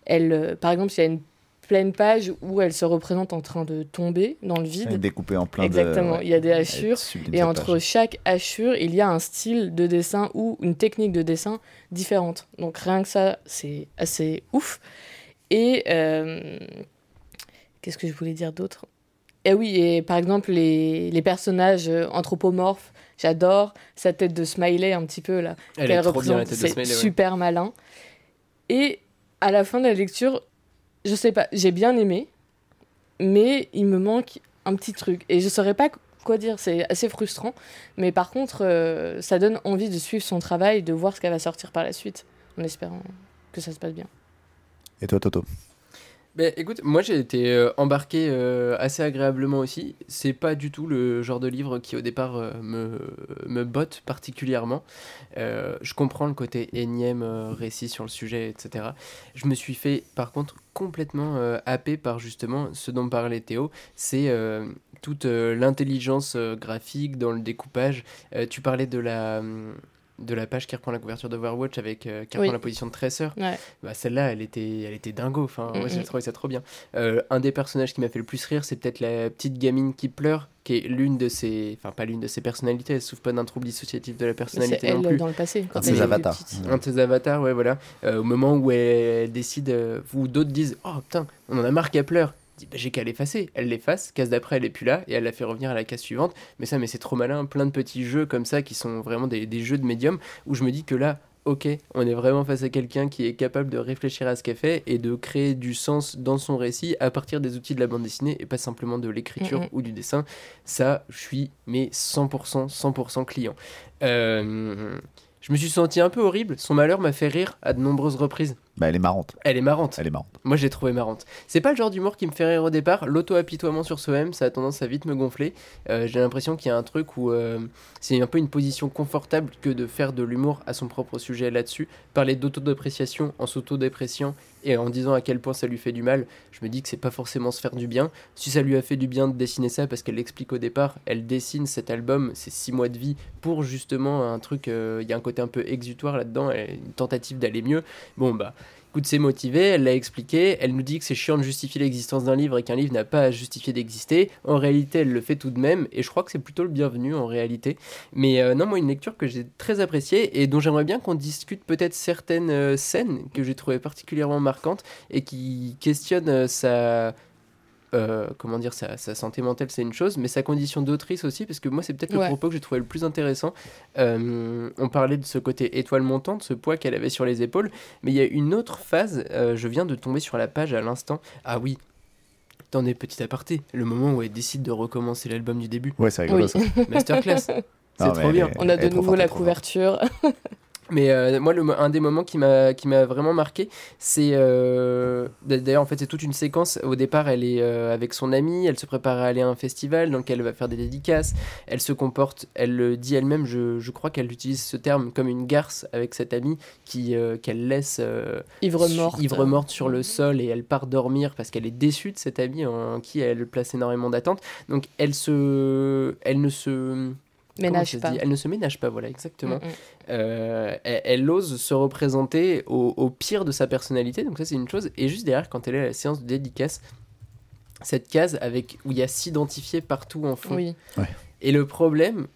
S2: Elle, euh, par exemple, il y a une pleine page où elle se représente en train de tomber dans le
S3: Elle est
S2: vide.
S3: découpée en plein
S2: Exactement,
S3: de.
S2: il y a des
S3: Elle
S2: hachures. Et entre
S3: page.
S2: chaque hachure, il y a un style de dessin ou une technique de dessin différente. Donc rien que ça, c'est assez ouf. Et euh, qu'est-ce que je voulais dire d'autre? Et oui, et par exemple, les, les personnages anthropomorphes, j'adore sa tête de smiley un petit peu là.
S5: Elle
S2: qu'elle
S5: est trop bien, la
S2: représente,
S5: tête de
S2: c'est
S5: Smiley, ouais.
S2: super malin. Et à la fin de la lecture, je sais pas, j'ai bien aimé, mais il me manque un petit truc. Et je saurais pas quoi dire, c'est assez frustrant. Mais par contre, euh, ça donne envie de suivre son travail, de voir ce qu'elle va sortir par la suite, en espérant que ça se passe bien.
S3: Et toi, Toto?
S5: Ben, écoute, moi j'ai été euh, embarqué euh, assez agréablement aussi. C'est pas du tout le genre de livre qui au départ euh, me, me botte particulièrement. Je comprends le côté énième récit sur le sujet, etc. Je me suis fait par contre complètement happé par justement ce dont parlait Théo. C'est toute l'intelligence graphique dans le découpage. Tu parlais de la. De la page qui reprend la couverture d'Overwatch avec euh, qui
S2: Oui.
S5: reprend la position de Tracer
S2: Ouais.
S5: bah celle-là, elle était, elle était dingo. Enfin, moi,
S2: Mm,
S5: j'ai
S2: mm.
S5: trouvé ça trop bien. Euh, un des personnages qui m'a fait le plus rire, c'est peut-être la petite gamine qui pleure, qui est l'une de ses, enfin pas l'une de ses personnalités. Elle souffre pas d'un trouble dissociatif de la personnalité non
S2: elle
S5: plus.
S2: dans le passé. Quand
S3: Un de ses avatars.
S5: Un de ses avatars, ouais, voilà. Euh, au moment où elle, elle décide, euh, où d'autres disent, oh putain, on en a marre qu'elle pleure. Dit, bah, j'ai qu'à l'effacer. Elle l'efface, case d'après, elle est plus là, et elle la fait revenir à la case suivante. Mais ça, mais c'est trop malin. Plein de petits jeux comme ça qui sont vraiment des, des jeux de médium où je me dis que là, ok, on est vraiment face à quelqu'un qui est capable de réfléchir à ce qu'elle fait et de créer du sens dans son récit à partir des outils de la bande dessinée et pas simplement de l'écriture
S2: Mhm.
S5: ou du dessin. Ça, je suis mais 100%, 100% client. Euh, je me suis senti un peu horrible. Son malheur m'a fait rire à de nombreuses reprises.
S3: Bah, elle est marrante.
S5: Elle est marrante.
S3: Elle est marrante.
S5: Moi, j'ai trouvé marrante. C'est pas le genre d'humour qui me fait rire au départ. L'auto-apitoiement sur soi-même, ça a tendance à vite me gonfler. Euh, j'ai l'impression qu'il y a un truc où euh, c'est un peu une position confortable que de faire de l'humour à son propre sujet là-dessus. Parler d'autodépréciation en s'autodépréciant et en disant à quel point ça lui fait du mal, je me dis que c'est pas forcément se faire du bien. Si ça lui a fait du bien de dessiner ça, parce qu'elle l'explique au départ, elle dessine cet album, c'est six mois de vie, pour justement un truc, euh, il y a un côté un peu exutoire là-dedans, une tentative d'aller mieux. Bon, bah, écoute, c'est motivé, elle l'a expliqué, elle nous dit que c'est chiant de justifier l'existence d'un livre et qu'un livre n'a pas à justifier d'exister. En réalité, elle le fait tout de même, et je crois que c'est plutôt le bienvenu en réalité. Mais euh, non, moi, une lecture que j'ai très appréciée et dont j'aimerais bien qu'on discute peut-être certaines euh, scènes que j'ai trouvées particulièrement marquantes et qui questionnent euh, sa. Euh, comment dire, sa, sa santé mentale, c'est une chose, mais sa condition d'autrice aussi, parce que moi, c'est peut-être le propos que j'ai trouvé le plus intéressant. Euh, on parlait de ce côté étoile montante, ce poids qu'elle avait sur les épaules, mais il y a une autre phase, euh, je viens de tomber sur la page à l'instant. Ah oui, attendez, petit aparté, le moment où elle décide de recommencer l'album du début.
S3: Ouais, c'est rigolo
S2: Oui.
S3: ça.
S5: Masterclass. C'est
S3: mais
S5: trop bien.
S2: On a de nouveau la couverture.
S5: Mais euh, moi, le, un des moments qui m'a vraiment marqué, c'est euh, d'ailleurs en fait c'est toute une séquence. Au départ, elle est euh, avec son amie, elle se prépare à aller à un festival dans lequel elle va faire des dédicaces. Elle se comporte, elle le dit elle-même. Je, je crois qu'elle utilise ce terme comme une garce avec cette amie qu'elle laisse
S2: Ivre
S5: su-
S2: morte.
S5: ivre morte sur le sol et elle part dormir parce qu'elle est déçue de cette amie en qui elle place énormément d'attentes. Donc elle se, elle ne se
S2: Ménage pas.
S5: Elle ne se ménage pas, voilà exactement.
S2: Mm, mm.
S5: Euh, elle, elle ose se représenter au, au pire de sa personnalité, donc ça c'est une chose. Et juste derrière, quand elle est à la séance de dédicace, cette case avec où il y a s'identifier partout en fond.
S2: Oui.
S5: Et le problème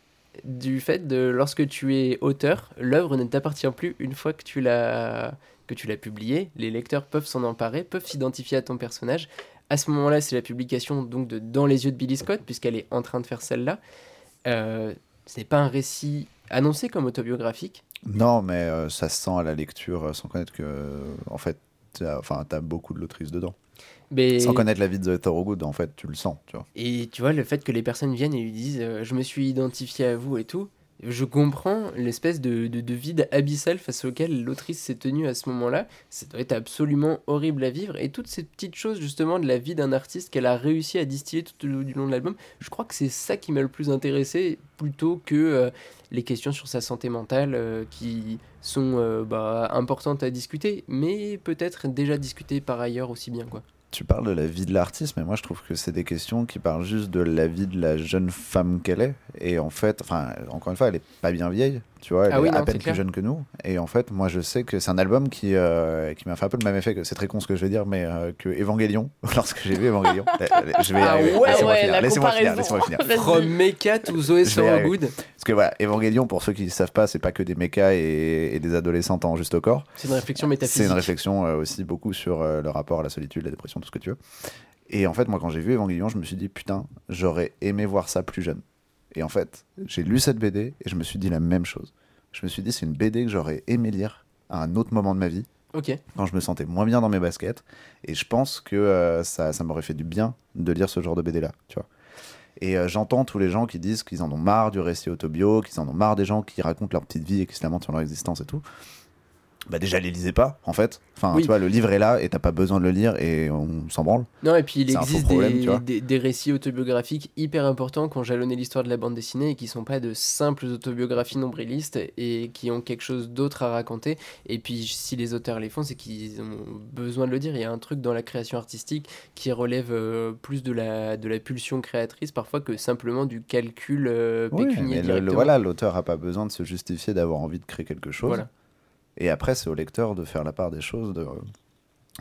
S5: du fait de lorsque tu es auteur, l'œuvre ne t'appartient plus une fois que tu l'as que tu l'as publiée. Les lecteurs peuvent s'en emparer, peuvent s'identifier à ton personnage. À ce moment-là, c'est la publication donc de Dans les yeux de Billy Scott, puisqu'elle est en train de faire celle-là. Euh, ce n'est pas un récit annoncé comme autobiographique.
S3: Non, mais euh, ça se sent à la lecture euh, sans connaître que, euh, en fait, t'as- enfin, t'as beaucoup de l'autrice dedans.
S5: Mais...
S3: Sans connaître la vie de Thorogood, en fait, tu le sens, tu vois.
S5: Et tu vois, le fait que les personnes viennent et lui disent euh, Je me suis identifié à vous et tout, je comprends l'espèce de, de, de vide abyssal face auquel l'autrice s'est tenue à ce moment-là. Ça doit être absolument horrible à vivre. Et toutes ces petites choses, justement, de la vie d'un artiste qu'elle a réussi à distiller tout au- long de l'album, je crois que c'est ça qui m'a le plus intéressé, plutôt que euh, les questions sur sa santé mentale euh, qui sont euh, bah, importantes à discuter, mais peut-être déjà discutées par ailleurs aussi bien, quoi.
S3: Tu parles de la vie de l'artiste, mais moi je trouve que c'est des questions qui parlent juste de la vie de la jeune femme qu'elle est. Et en fait, enfin, encore une fois, elle est pas bien vieille, tu vois, elle
S5: Ah oui,
S3: est
S5: non,
S3: à peine
S5: c'est
S3: plus jeune que nous. Et en fait, moi je sais que c'est un album qui, euh, qui m'a fait un peu le même effet que c'est très con ce que je vais dire, mais euh, que Evangelion, lorsque j'ai vu Evangelion. je vais
S5: Ah ouais,
S3: laissez-moi
S2: ouais,
S3: finir,
S2: la
S3: laissez-moi finir, laissez-moi finir.
S5: From Mecha to Zoé. Sorogood.
S3: Parce que voilà, Evangelion, pour ceux qui ne savent pas, c'est pas que des mechas et, et des adolescentes en juste au corps.
S5: C'est une réflexion
S3: C'est
S5: métaphysique.
S3: une réflexion euh, aussi beaucoup sur euh, le rapport à la solitude, la dépression, tout ce que tu veux. Et en fait, moi, quand j'ai vu Evangelion, je me suis dit, putain, j'aurais aimé voir ça plus jeune. Et en fait, j'ai lu cette BD et je me suis dit la même chose. Je me suis dit, c'est une BD que j'aurais aimé lire à un autre moment de ma vie, quand je me sentais moins bien dans mes baskets. Et je pense que euh, ça, ça m'aurait fait du bien de lire ce genre de BD-là, tu vois. Et euh, j'entends tous les gens qui disent qu'ils en ont marre du récit autobio, qu'ils en ont marre des gens qui racontent leur petite vie et qui se lamentent sur leur existence et tout. Bah déjà, les lisez pas, en fait. Enfin,
S5: Oui.
S3: tu vois, le livre est là et t'as pas besoin de le lire et on s'en branle.
S5: Non, et puis il existe
S3: problème,
S5: des, récits autobiographiques hyper importants qui ont jalonné l'histoire de la bande dessinée et qui sont pas de simples autobiographies nombrilistes et qui ont quelque chose d'autre à raconter. Et puis si les auteurs les font, c'est qu'ils ont besoin de le dire. Il y a un truc dans la création artistique qui relève euh, plus de la, de la pulsion créatrice parfois que simplement du calcul euh,
S3: Oui,
S5: pécunier
S3: mais le- voilà, l'auteur a pas besoin de se justifier d'avoir envie de créer quelque chose.
S5: Voilà.
S3: Et après, c'est au lecteur de faire la part des choses de-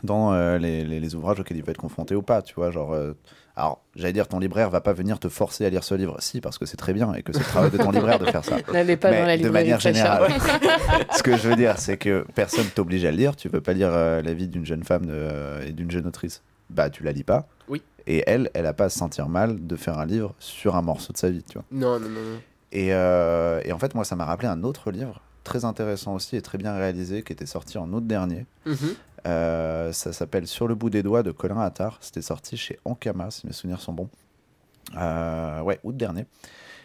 S3: dans euh, les, les- les ouvrages auxquels il va être confronté ou pas, tu vois. Genre, euh, alors, j'allais dire, ton libraire va pas venir te forcer à lire ce livre. Si, parce que c'est très bien et que c'est le travail de ton libraire de faire ça.
S2: N'allez pas
S3: Mais
S2: dans la
S3: de
S2: librairie
S3: manière
S2: de
S3: générale. Ce que je veux dire, c'est que personne t'oblige à le lire. Tu veux pas lire euh, la vie d'une jeune femme de- euh, et d'une jeune autrice. Bah, tu la lis pas.
S5: Oui.
S3: Et elle, elle a pas à se sentir mal de faire un livre sur un morceau de sa vie, tu vois.
S5: Non, non, non. non.
S3: Et, euh, et en fait, moi, ça m'a rappelé un autre livre, très intéressant aussi et très bien réalisé, qui était sorti en août dernier.
S5: Mhm.
S3: Euh, ça s'appelle Sur le bout des doigts de Colin Attard. C'était sorti chez Ankama, si mes souvenirs sont bons. Euh, ouais, août dernier.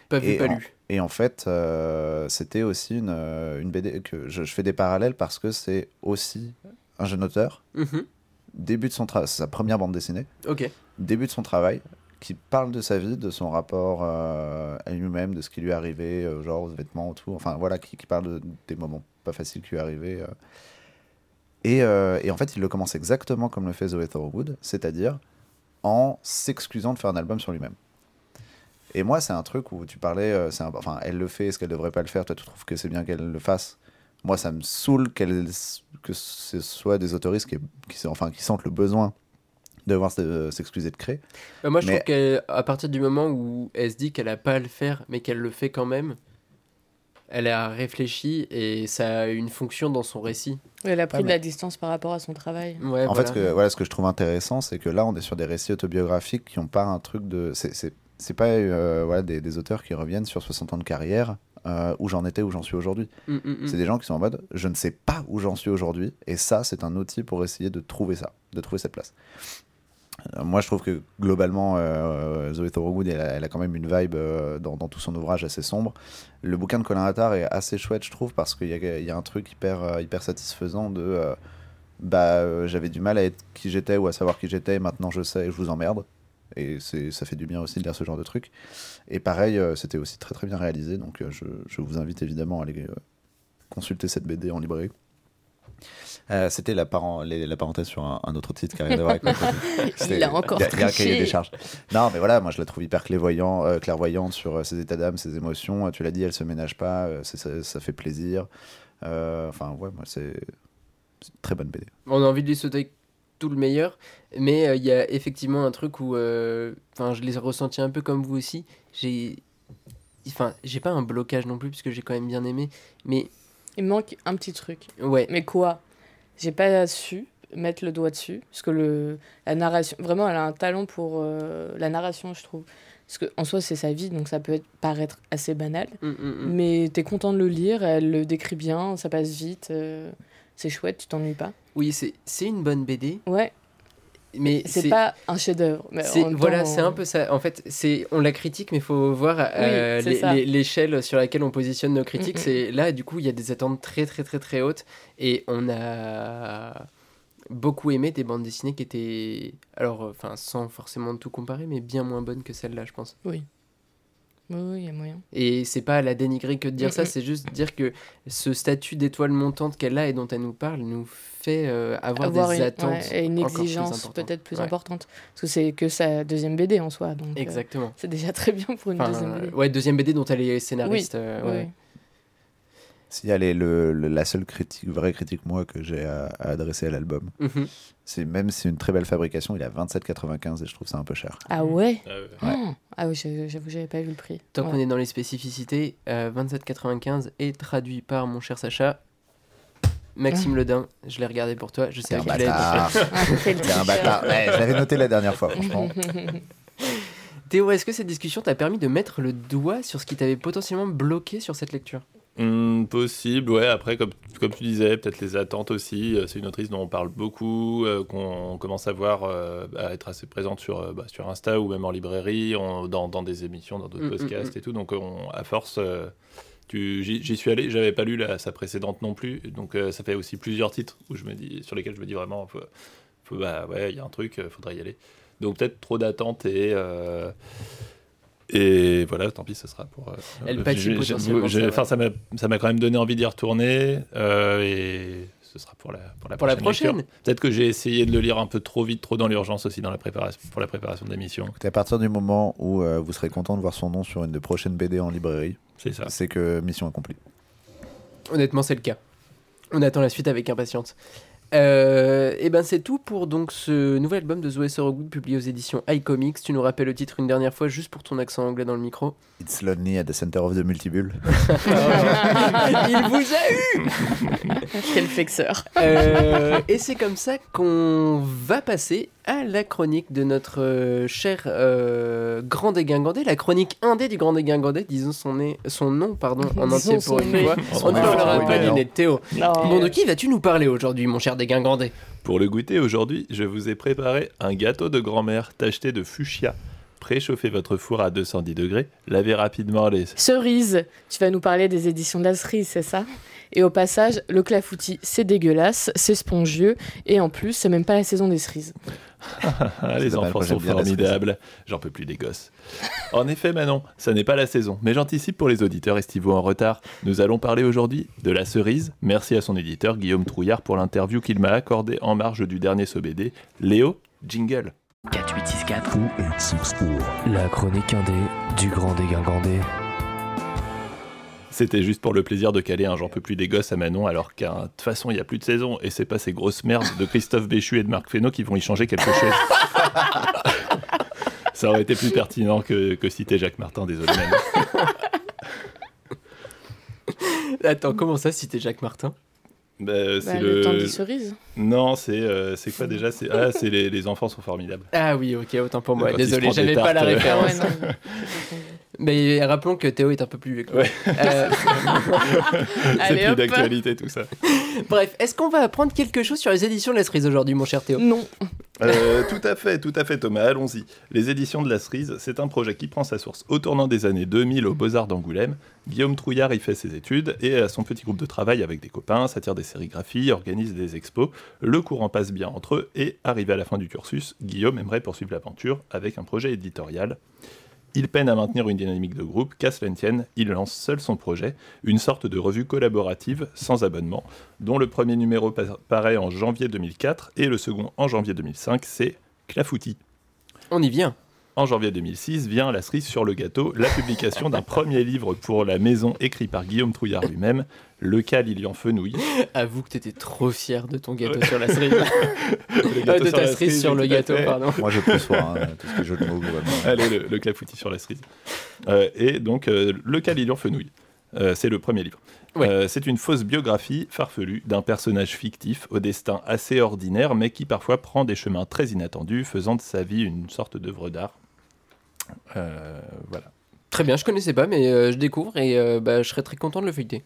S5: Pas vu,
S3: Et
S5: pas
S3: en-
S5: lu.
S3: Et en fait, euh, c'était aussi une, une BD que je, je fais des parallèles parce que c'est aussi un jeune auteur,
S5: Mhm.
S3: début de son travail, c'est sa première bande dessinée,
S5: Ok.
S3: début de son travail, qui parle de sa vie, de son rapport euh, à lui-même, de ce qui lui est arrivé, euh, genre aux vêtements, tout. Enfin voilà, qui, parle de- des moments pas faciles qui lui arrivé. euh. Et, et en fait, il le commence exactement comme le fait Zoé Thorogood, c'est-à-dire en s'excusant de faire un album sur lui-même. Et moi, c'est un truc où tu parlais, enfin, elle le fait, est-ce qu'elle devrait pas le faire? Toi, tu trouves que c'est bien qu'elle le fasse? Moi, ça me saoule qu'elle, que ce soit des autoristes qui, enfin, qui sentent le besoin devoir se- s'excuser de créer.
S5: Bah, moi, je
S3: Mais-
S5: trouve qu'à partir du moment où elle se dit qu'elle a pas à le faire, mais qu'elle le fait quand même, elle a réfléchi et ça a une fonction dans son récit.
S2: Elle a pris
S3: Ouais,
S2: de
S3: mais-
S2: la distance par rapport à son travail.
S5: Ouais,
S3: En
S5: voilà.
S3: fait, ce que, voilà, ce que je trouve intéressant, c'est que là, on est sur des récits autobiographiques qui n'ont pas un truc de. C'est, pas euh, voilà, des, des auteurs qui reviennent sur 60 ans de carrière, euh, où j'en étais, où j'en suis aujourd'hui.
S5: Mm, mm, mm.
S3: C'est des gens qui sont en mode je ne sais pas où j'en suis aujourd'hui, et ça, c'est un outil pour essayer de trouver ça, de trouver cette place. Euh, Moi, je trouve que globalement, euh, Zoé Thorogood, elle, a- quand même une vibe euh, dans, tout son ouvrage assez sombre. Le bouquin de Colin Attard est assez chouette, je trouve, parce qu'il y a, un truc hyper, euh, satisfaisant de. euh, bah, euh, j'avais du mal à être qui j'étais ou à savoir qui j'étais, maintenant je sais je vous emmerde. Et ça fait du bien aussi de lire ce genre de truc. Et pareil, euh, c'était aussi très très bien réalisé, donc euh, je, vous invite évidemment à aller euh, consulter cette BD en librairie. Euh, c'était la, paren- les- la parenthèse sur un, un autre titre qui a rien à voir avec
S2: Il a encore
S3: il y a- il y a un cahier des charges. Non, mais voilà, moi je la trouve hyper clairvoyant, euh, clairvoyante sur euh, ses états d'âme, ses émotions. Tu l'as dit, elle se ménage pas, ça, ça fait plaisir. Euh, Enfin, ouais, moi c'est une très bonne BD.
S5: On a envie de lui sauter tout le meilleur, mais euh, il y a effectivement un truc où, euh, enfin, je l'ai ressenti un peu comme vous aussi. J'ai, enfin, j'ai pas un blocage non plus puisque j'ai quand même bien aimé, mais
S2: Il manque un petit truc.
S5: ouais,
S2: Mais quoi? J'ai pas su mettre le doigt dessus. Parce que le, la narration, vraiment, elle a un talent pour euh, la narration, je trouve. Parce qu'en soi, c'est sa vie, donc ça peut être, paraître assez banal.
S5: Mm, mm, mm.
S2: Mais t'es content de le lire, elle le décrit bien, ça passe vite. euh, c'est chouette, tu t'ennuies pas.
S5: oui, c'est, c'est une bonne BD,
S2: Ouais,
S5: mais
S2: c'est pas un chef-d'œuvre.
S5: voilà, c'est un peu ça. En fait, c'est on la critique, mais il faut voir euh,
S2: Oui,
S5: l'échelle sur laquelle on positionne nos critiques.
S2: Mm.
S5: C'est là, du coup, il y a des attentes très, très, très, très hautes, et on a beaucoup aimé des bandes dessinées qui étaient, alors, euh, enfin, sans forcément tout comparer, mais bien moins bonnes que celle-là, je pense.
S2: Oui, oui, il y a moyen.
S5: Et c'est pas à la dénigrer que de dire
S2: Mm,
S5: ça, c'est juste dire que ce statut d'étoile montante qu'elle a et dont elle nous parle nous fait euh, avoir,
S2: Avoir
S5: des
S2: une,
S5: attentes
S2: ouais, et une
S5: plus
S2: exigence peut-être plus
S5: Ouais.
S2: importante. Parce que c'est que sa deuxième BD en soi. Donc, euh,
S5: Exactement.
S2: c'est déjà très bien pour une
S5: Enfin,
S2: deuxième BD.
S5: euh, ouais, deuxième BD dont elle est scénariste. euh, ouais.
S2: Oui.
S3: Si elle est le, le- la seule critique, vraie critique moi que j'ai à, à adresser à l'album,
S5: Mhm.
S3: c'est même si c'est une très belle fabrication, il à 27,95 et je trouve ça un peu cher.
S2: Ah ouais?
S6: Euh,
S2: Oh Ah oui, j'avoue, j'avais pas vu le prix.
S5: Tant
S2: Ouais.
S5: qu'on est dans les spécificités, euh, 27,95 est traduit par mon cher Sacha. Maxime Ledin, je l'ai regardé pour toi, je sais
S3: C'est un
S5: que tu
S3: bâtard.
S2: Ah,
S3: C'est un bâtard. Ouais, je l'avais noté la dernière fois, franchement.
S5: Théo, est-ce que cette discussion t'a permis de mettre le doigt sur ce qui t'avait potentiellement bloqué sur cette lecture?
S6: Hmm, possible, ouais. Après, comme, comme tu disais, peut-être les attentes aussi. Euh, C'est une autrice dont on parle beaucoup, euh, qu'on commence à voir euh, à être assez présente sur, euh, bah, sur Insta ou même en librairie, on- dans, dans des émissions, dans d'autres
S5: Mm, mm,
S6: podcasts et tout. Donc, on, à force, euh, j'y suis allé. J'avais pas lu la, sa précédente non plus. Donc, euh, ça fait aussi plusieurs titres où je me dis, sur lesquels je me dis vraiment, faut, faut- bah ouais, il y a un truc, euh, faudrait y aller. Donc, peut-être trop d'attentes et. euh, et voilà, tant pis, ce sera pour. euh,
S5: Elle ça,
S6: Enfin, ça m'a, ça m'a quand même donné envie d'y retourner. et ce sera pour la, pour la
S5: Pour la
S6: prochaine. Peut-être que j'ai essayé de le lire un peu trop vite, trop dans l'urgence aussi dans la préparation, pour la préparation de l'émission.
S3: À partir du moment où euh, vous serez content de voir son nom sur une de prochaines BD en librairie,
S6: C'est ça.
S3: c'est que mission accomplie.
S5: Honnêtement, c'est le cas. On attend la suite avec impatience. Euh, et ben c'est tout pour donc ce nouvel album de Zoé Sorogood publié aux éditions iComics. Tu nous rappelles le titre une dernière fois juste pour ton accent anglais dans le micro.
S3: It's lonely at the center of the multibulle.
S5: Il vous a eu
S2: Quel flexeur.
S5: Euh, Et c'est comme ça qu'on va passer à la chronique de notre euh, cher euh, Grand Dégingandé, la chronique indé du Grand Dégingandé, disons son, nez- son nom pardon, en entier
S2: son
S5: pour une fois. On ne parlera pas du nez de Théo.
S2: Non.
S5: Bon, de qui vas-tu nous parler aujourd'hui, mon cher Dégingandé?
S6: Pour le goûter aujourd'hui, je vous ai préparé un gâteau de grand-mère tacheté de fuchsia. Préchauffez votre four à 210 degrés, lavez rapidement les...
S2: Cerise, tu vas nous parler des éditions de la cerise, c'est ça? Et au passage, le clafoutis, c'est dégueulasse, c'est spongieux, et en plus, c'est même pas la saison des cerises.
S6: Ah, les enfants sont formidables. J'en peux plus des gosses. En effet, Manon, ça n'est pas la saison, mais j'anticipe pour les auditeurs estivaux en retard. Nous allons parler aujourd'hui de la cerise. Merci à son éditeur Guillaume Trouillard pour l'interview qu'il m'a accordée en marge du dernier SOBD. Léo, jingle.
S4: 4864.
S1: La chronique indé du grand dégingandé.
S6: C'était juste pour le plaisir de caler un J'en peux plus des gosses à Manon, alors qu'à de toute façon, il n'y a plus de saison, et c'est pas ces grosses merdes de Christophe Béchu et de Marc Fesneau qui vont y changer quelque chose. Ça aurait été plus pertinent que, que citer Jacques Martin, désolé. Manon.
S5: Attends, comment ça, si t'es Jacques Martin?
S6: Bah, c'est
S2: Bah,
S6: le...
S2: le temps des cerises.
S6: Non, c'est euh, c'est quoi déjà? C'est ah, c'est les, les enfants sont formidables.
S5: Ah oui, ok, autant pour moi. Désolé, j'avais pas la
S6: euh,
S2: Ah
S5: référence. Mais rappelons que Théo est un peu plus vieux que.
S6: Ouais.
S5: Euh,
S6: C'est plus d'actualité tout ça.
S5: bref, est-ce qu'on va apprendre quelque chose sur les éditions de la cerise aujourd'hui, mon cher Théo?
S2: Non.
S6: Euh, tout à fait, tout à fait, Thomas. Allons-y. Les éditions de la Cerise, c'est un projet qui prend sa source au tournant des années 2000 aux Beaux-Arts d'Angoulême. Guillaume Trouillard y fait ses études et a son petit groupe de travail avec des copains, s'attire des sérigraphies, organise des expos. Le courant passe bien entre eux et, arrivé à la fin du cursus, Guillaume aimerait poursuivre l'aventure avec un projet éditorial. Il peine à maintenir une dynamique de groupe, qu'à cela il lance seul son projet, une sorte de revue collaborative sans abonnement, dont le premier numéro pa- paraît en janvier 2004 et le second en janvier 2005, c'est Clafoutis.
S5: On y vient.
S6: En janvier 2006 vient la cerise sur le gâteau, la publication d'un premier livre pour la maison écrit par Guillaume Trouillard lui-même, lequel il y en fenouille.
S5: Avoue que t'étais trop fier de ton gâteau sur la cerise.
S6: Le
S5: Euh, de ta cerise sur le gâteau,
S6: fait.
S5: pardon.
S3: Moi, je peux soir, hein, tout ce qui est jeu de mots.
S6: Allez, le, le clafoutis sur la cerise. Euh, et donc, euh, Le Calilion Fenouille. Euh, c'est le premier livre.
S5: Ouais.
S6: Euh, c'est une fausse biographie farfelue d'un personnage fictif au destin assez ordinaire, mais qui parfois prend des chemins très inattendus, faisant de sa vie une sorte d'œuvre d'art. Euh, voilà.
S5: Très bien, je connaissais pas, mais euh, je découvre et euh, bah, je serais très content de le feuilleter.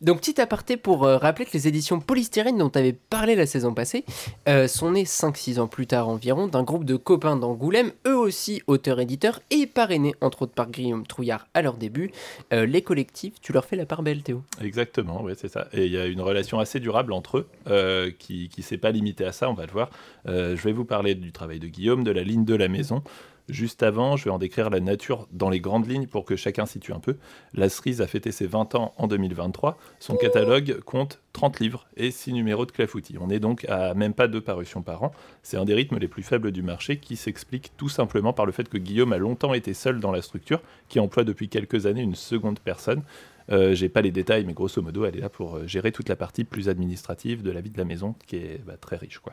S5: Donc, petit aparté pour euh, rappeler que les éditions Polystyrène dont tu avais parlé la saison passée euh, sont nées 5-6 ans plus tard environ d'un groupe de copains d'Angoulême, eux aussi auteurs-éditeurs et parrainés entre autres par Guillaume Trouillard à leur début. Euh, les collectifs, tu leur fais la part belle, Théo.
S6: Exactement, ouais, c'est ça. Et il y a une relation assez durable entre eux, euh, qui ne s'est pas limitée à ça, on va le voir. Euh, je vais vous parler du travail de Guillaume, de la ligne de la maison. Juste avant, je vais en décrire la nature dans les grandes lignes pour que chacun situe un peu. La cerise a fêté ses 20 ans en 2023. Son catalogue compte 30 livres et 6 numéros de clafoutis. On est donc à même pas deux parutions par an. C'est un des rythmes les plus faibles du marché qui s'explique tout simplement par le fait que Guillaume a longtemps été seul dans la structure, qui emploie depuis quelques années une seconde personne. Euh, J'ai pas les détails, mais grosso modo, elle est là pour euh, gérer toute la partie plus administrative de la vie de la maison, qui est bah, très riche. Quoi.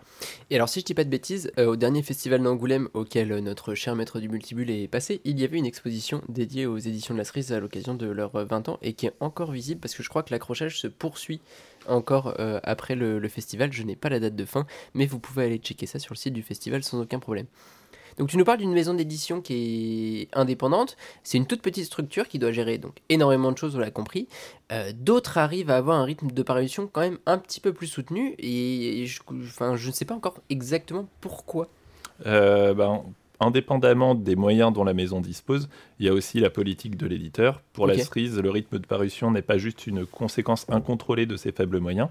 S5: Et alors, si je dis pas de bêtises, euh, au dernier festival d'Angoulême auquel notre cher maître du multibule est passé, il y avait une exposition dédiée aux éditions de la cerise à l'occasion de leurs euh, 20 ans et qui est encore visible parce que je crois que l'accrochage se poursuit encore après le festival. Je n'ai pas la date de fin, mais vous pouvez aller checker ça sur le site du festival sans aucun problème. Donc tu nous parles d'une maison d'édition qui est indépendante. C'est une toute petite structure qui doit gérer donc énormément de choses, on l'a compris. Euh, D'autres arrivent à avoir un rythme de parution quand même un petit peu plus soutenu et je, enfin, je ne sais pas encore exactement pourquoi.
S6: Euh, ben, indépendamment des moyens dont la maison dispose, il y a aussi la politique de l'éditeur. Pour la cerise, le rythme de parution n'est pas juste une conséquence incontrôlée de ses faibles moyens.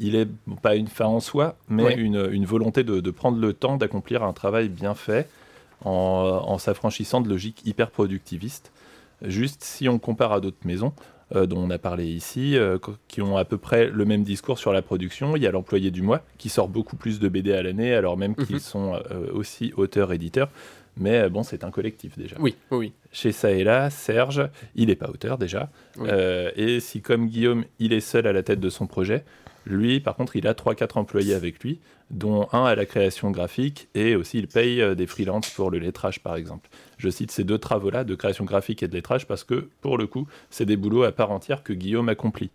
S6: Il est pas une fin en soi, mais
S5: Ouais.
S6: une, une volonté de, de prendre le temps d'accomplir un travail bien fait en, en s'affranchissant de logiques hyper productivistes. Juste si on compare à d'autres maisons, euh, dont on a parlé ici, euh, qui ont à peu près le même discours sur la production. Il y a l'employé du mois, qui sort beaucoup plus de BD à l'année, alors même qu'ils
S5: Mhm.
S6: sont euh, aussi auteurs-éditeurs. Mais bon, c'est un collectif déjà.
S5: Oui, oui.
S6: Chez ça et là, Serge, il n'est pas auteur déjà.
S5: Oui.
S6: Et si comme Guillaume, il est seul à la tête de son projet, lui, par contre, il a 3-4 employés avec lui, dont un à la création graphique, et aussi il paye euh, des freelances pour le lettrage, par exemple. Je cite ces deux travaux-là, de création graphique et de lettrage, parce que, pour le coup, c'est des boulots à part entière que Guillaume accomplit.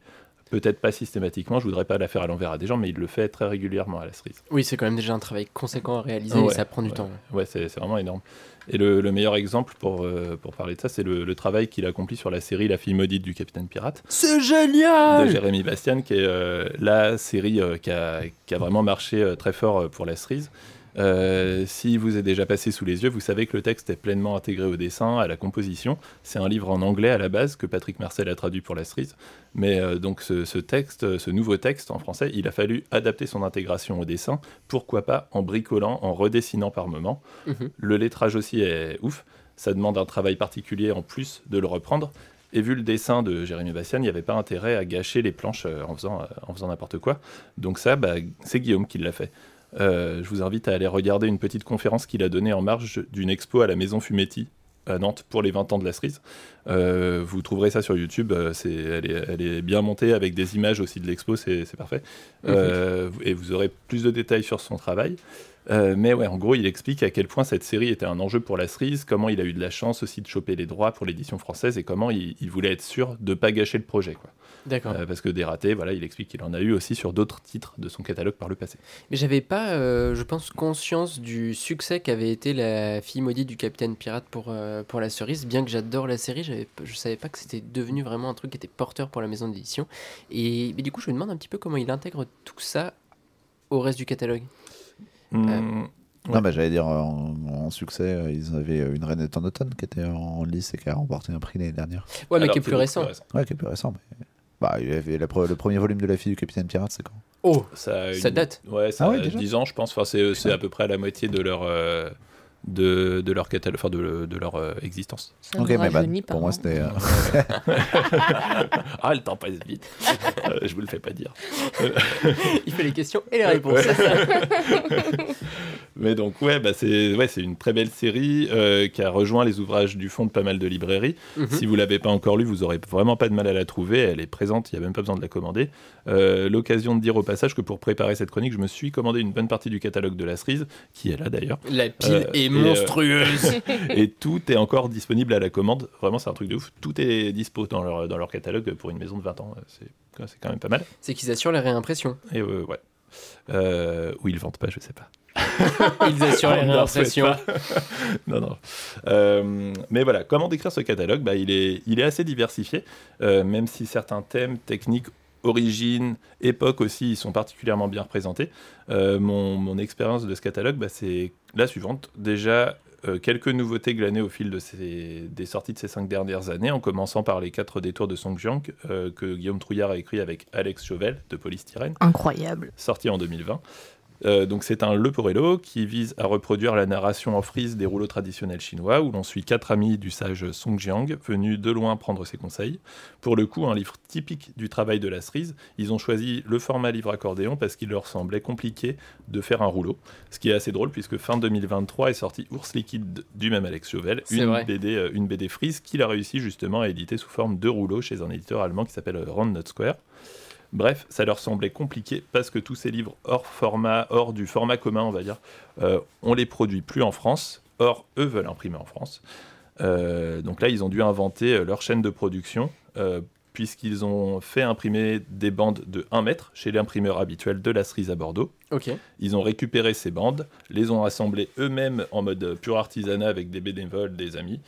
S6: Peut-être pas systématiquement, je voudrais pas la faire à l'envers à des gens, mais il le fait très régulièrement à la cerise.
S5: Oui, c'est quand même déjà un travail conséquent à réaliser
S6: Ouais,
S5: et ça prend du
S6: ouais,
S5: temps.
S6: Ouais, c'est vraiment énorme. Et le, le meilleur exemple pour, euh, pour parler de ça, c'est le, le travail qu'il accomplit sur la série La fille maudite du Capitaine Pirate
S5: C'est
S6: de
S5: génial
S6: Jérémy Bastian, qui est euh, la série euh, qui, a, qui a vraiment marché très fort pour la cerise. Euh, si vous est déjà passé sous les yeux, vous savez que le texte est pleinement intégré au dessin, à la composition. C'est un livre en anglais à la base que Patrick Marcel a traduit pour la cerise. Mais euh, donc ce, ce texte, ce nouveau texte en français, il a fallu adapter son intégration au dessin. Pourquoi pas en bricolant, en redessinant par moments.
S5: Mhm.
S6: Le lettrage aussi est ouf. Ça demande un travail particulier en plus de le reprendre. Et vu le dessin de Jérémy Bastian, il n'y avait pas intérêt à gâcher les planches euh, en faisant, euh, en faisant n'importe quoi. Donc ça, bah, c'est Guillaume qui l'a fait. Euh, je vous invite à aller regarder une petite conférence qu'il a donnée en marge d'une expo à la Maison Fumetti à Nantes pour les 20 ans de la cerise. Euh, vous trouverez ça sur YouTube, euh, c'est, elle, est, elle est bien montée avec des images aussi de l'expo, c'est, parfait. Euh, et vous aurez plus de détails sur son travail. Mais ouais, en gros, il explique à quel point cette série était un enjeu pour la cerise, comment il a eu de la chance aussi de choper les droits pour l'édition française et comment il, il voulait être sûr de ne pas gâcher le projet. Quoi.
S5: D'accord.
S6: Euh, parce que des ratés, voilà, il explique qu'il en a eu aussi sur d'autres titres de son catalogue par le passé.
S5: Mais j'avais pas, euh, je pense, conscience du succès qu'avait été la fille maudite du Capitaine Pirate pour, euh, pour la cerise. Bien que j'adore la série, j'avais je savais pas que c'était devenu vraiment un truc qui était porteur pour la maison d'édition. Et mais du coup, je me demande un petit peu comment il intègre tout ça au reste du catalogue.
S6: Hum,
S3: Non, bah, j'allais dire, en, en succès, euh, ils avaient une reine est en automne qui était en lice et qui a remporté un prix l'année dernière.
S5: Ouais, mais
S6: Alors,
S5: qui est plus
S6: beaucoup
S5: récent.
S3: Ouais, qui est plus récent. Mais... Bah, il y avait la pre- le premier volume de La fille du capitaine pirate, c'est quand?
S5: Oh,
S6: Ça,
S5: Ça date.
S6: Ouais, ça
S3: Ah ouais,
S6: a
S3: déjà?
S6: 10 ans, je pense. Enfin, c'est c'est à peu près à la moitié de leur, euh, de, de leur catalogue, enfin, de, de leur euh, existence.
S2: Ça
S3: Ok, mais bah, pour moi,
S2: hein.
S3: c'était. euh,
S6: ah, le temps passe vite. Je vous le fais pas dire.
S5: il fait les questions et les réponses.
S6: Mais donc, ouais, bah, c'est ouais, une très belle série euh, qui a rejoint les ouvrages du fond de pas mal de librairies.
S5: Mhm.
S6: Si vous l'avez pas encore lu, vous aurez vraiment pas de mal à la trouver. Elle est présente, il n'y a même pas besoin de la commander. Euh, L'occasion de dire au passage que pour préparer cette chronique, je me suis commandé une bonne partie du catalogue de la cerise, qui est là d'ailleurs.
S5: La pile
S6: Euh,
S5: est monstrueuse.
S6: et tout est encore disponible à la commande. Vraiment, c'est un truc de ouf. Tout est dispo dans leur, dans leur catalogue pour une maison de 20 ans. C'est c'est quand même pas mal.
S5: C'est qu'ils assurent la réimpression.
S6: Et ouais. Euh, ou ils vendent pas, je sais pas.
S5: Ils assurent réimpression.
S6: pas. non, non. Euh, mais voilà, comment décrire ce catalogue? Bah, il, est, il est assez diversifié, euh, même si certains thèmes, techniques, origines, époques aussi, ils sont particulièrement bien représentés. Euh, mon, mon expérience de ce catalogue, bah, c'est la suivante. Déjà, euh, quelques nouveautés glanées au fil de ces, des sorties de ces cinq dernières années, en commençant par les quatre détours de Songjiang, euh, que Guillaume Trouillard a écrit avec Alex Chauvel de Polystyrène
S2: Incroyable.
S6: sorti en 2020. Euh, donc c'est un Leporello qui vise à reproduire la narration en frise des rouleaux traditionnels chinois où l'on suit quatre amis du sage Song Jiang venus de loin prendre ses conseils. Pour le coup, un livre typique du travail de la cerise, ils ont choisi le format livre accordéon parce qu'il leur semblait compliqué de faire un rouleau. Ce qui est assez drôle puisque fin 2023 est sorti Ours liquide du même Alex Chauvel, une
S5: vrai.
S6: BD, euh, une BD frise qu'il a réussi justement à éditer sous forme de rouleau chez un éditeur allemand qui s'appelle Round Not Square. Bref, ça leur semblait compliqué parce que tous ces livres hors format, hors du format commun, on va dire, euh, on les produit plus en France. Or, eux veulent imprimer en France. Euh, donc là, ils ont dû inventer euh, leur chaîne de production, euh, puisqu'ils ont fait imprimer des bandes de 1 mètre chez l'imprimeur habituel de la cerise à Bordeaux. Ils ont récupéré ces bandes, les ont assemblées eux-mêmes en mode pur artisanat avec des bénévoles, des amis.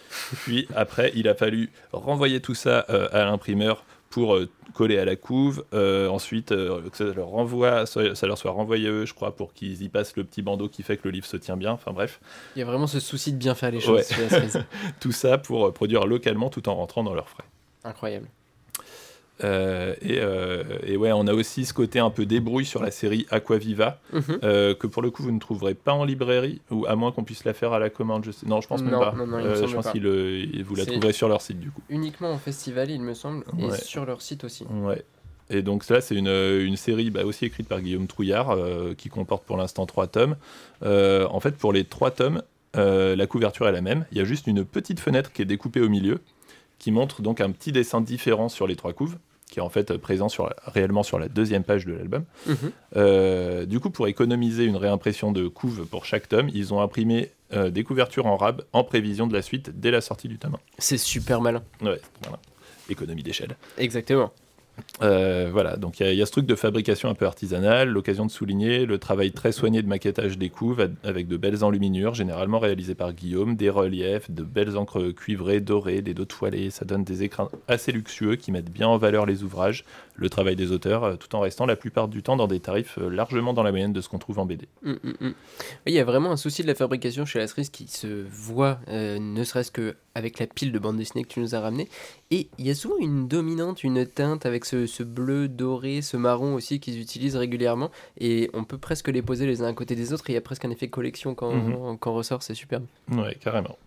S6: Puis après, il a fallu renvoyer tout ça à l'imprimeur pour euh, coller à la couve. Euh, ensuite, euh, que ça leur, renvoie, ça leur soit renvoyé eux, je crois, pour qu'ils y passent le petit bandeau qui fait que le livre se tient bien. Enfin bref,
S5: Il y a vraiment ce souci de bien faire les choses
S6: Ouais. tout ça pour produire localement tout en rentrant dans leurs frais.
S5: Incroyable.
S6: Euh, et, euh, et ouais, on a aussi ce côté un peu débrouille sur la série Aquaviva,
S5: Mhm.
S6: euh, que pour le coup vous ne trouverez pas en librairie, ou à moins qu'on puisse la faire à la commande. Je sais... Non, je pense même
S5: Non,
S6: pas.
S5: non, non,
S6: je pense le- vous la trouverez sur leur site du coup.
S5: Uniquement en festival, il me semble, et
S6: Ouais.
S5: sur leur site aussi.
S6: Ouais. Et donc là, c'est une, une série bah, aussi écrite par Guillaume Trouillard, qui comporte pour l'instant trois tomes. En fait, pour les trois tomes, la couverture est la même. Il y a juste une petite fenêtre qui est découpée au milieu, qui montre donc un petit dessin différent sur les trois couves, qui est en fait présent sur, réellement sur la deuxième page de l'album.
S5: Mhm.
S6: Euh, du coup, pour économiser une réimpression de couve pour chaque tome, ils ont imprimé euh, des couvertures en rab en prévision de la suite dès la sortie du tome
S5: C'est super malin.
S6: 1. Ouais, voilà. Économie d'échelle.
S5: Exactement.
S6: Euh, voilà, donc il y, a- ce truc de fabrication un peu artisanale, l'occasion de souligner le travail très soigné de maquettage des couves avec de belles enluminures, généralement réalisées par Guillaume, des reliefs, de belles encres cuivrées, dorées, des dos toilés. Ça donne des écrins assez luxueux qui mettent bien en valeur les ouvrages, le travail des auteurs, euh, tout en restant la plupart du temps dans des tarifs euh, largement dans la moyenne de ce qu'on trouve en BD.
S5: Mm, mm, mm. Oui, Il y a vraiment un souci de la fabrication chez la qui se voit, ne serait-ce que avec la pile de bande dessinée que tu nous as ramené. Et il y a souvent une dominante, une teinte avec ce, ce bleu doré, ce marron aussi qu'ils utilisent régulièrement. Et on peut presque les poser les uns à côté des autres. Et il y a presque un effet collection quand,
S6: Mhm.
S5: quand ressort, c'est superbe.
S6: Ouais, carrément.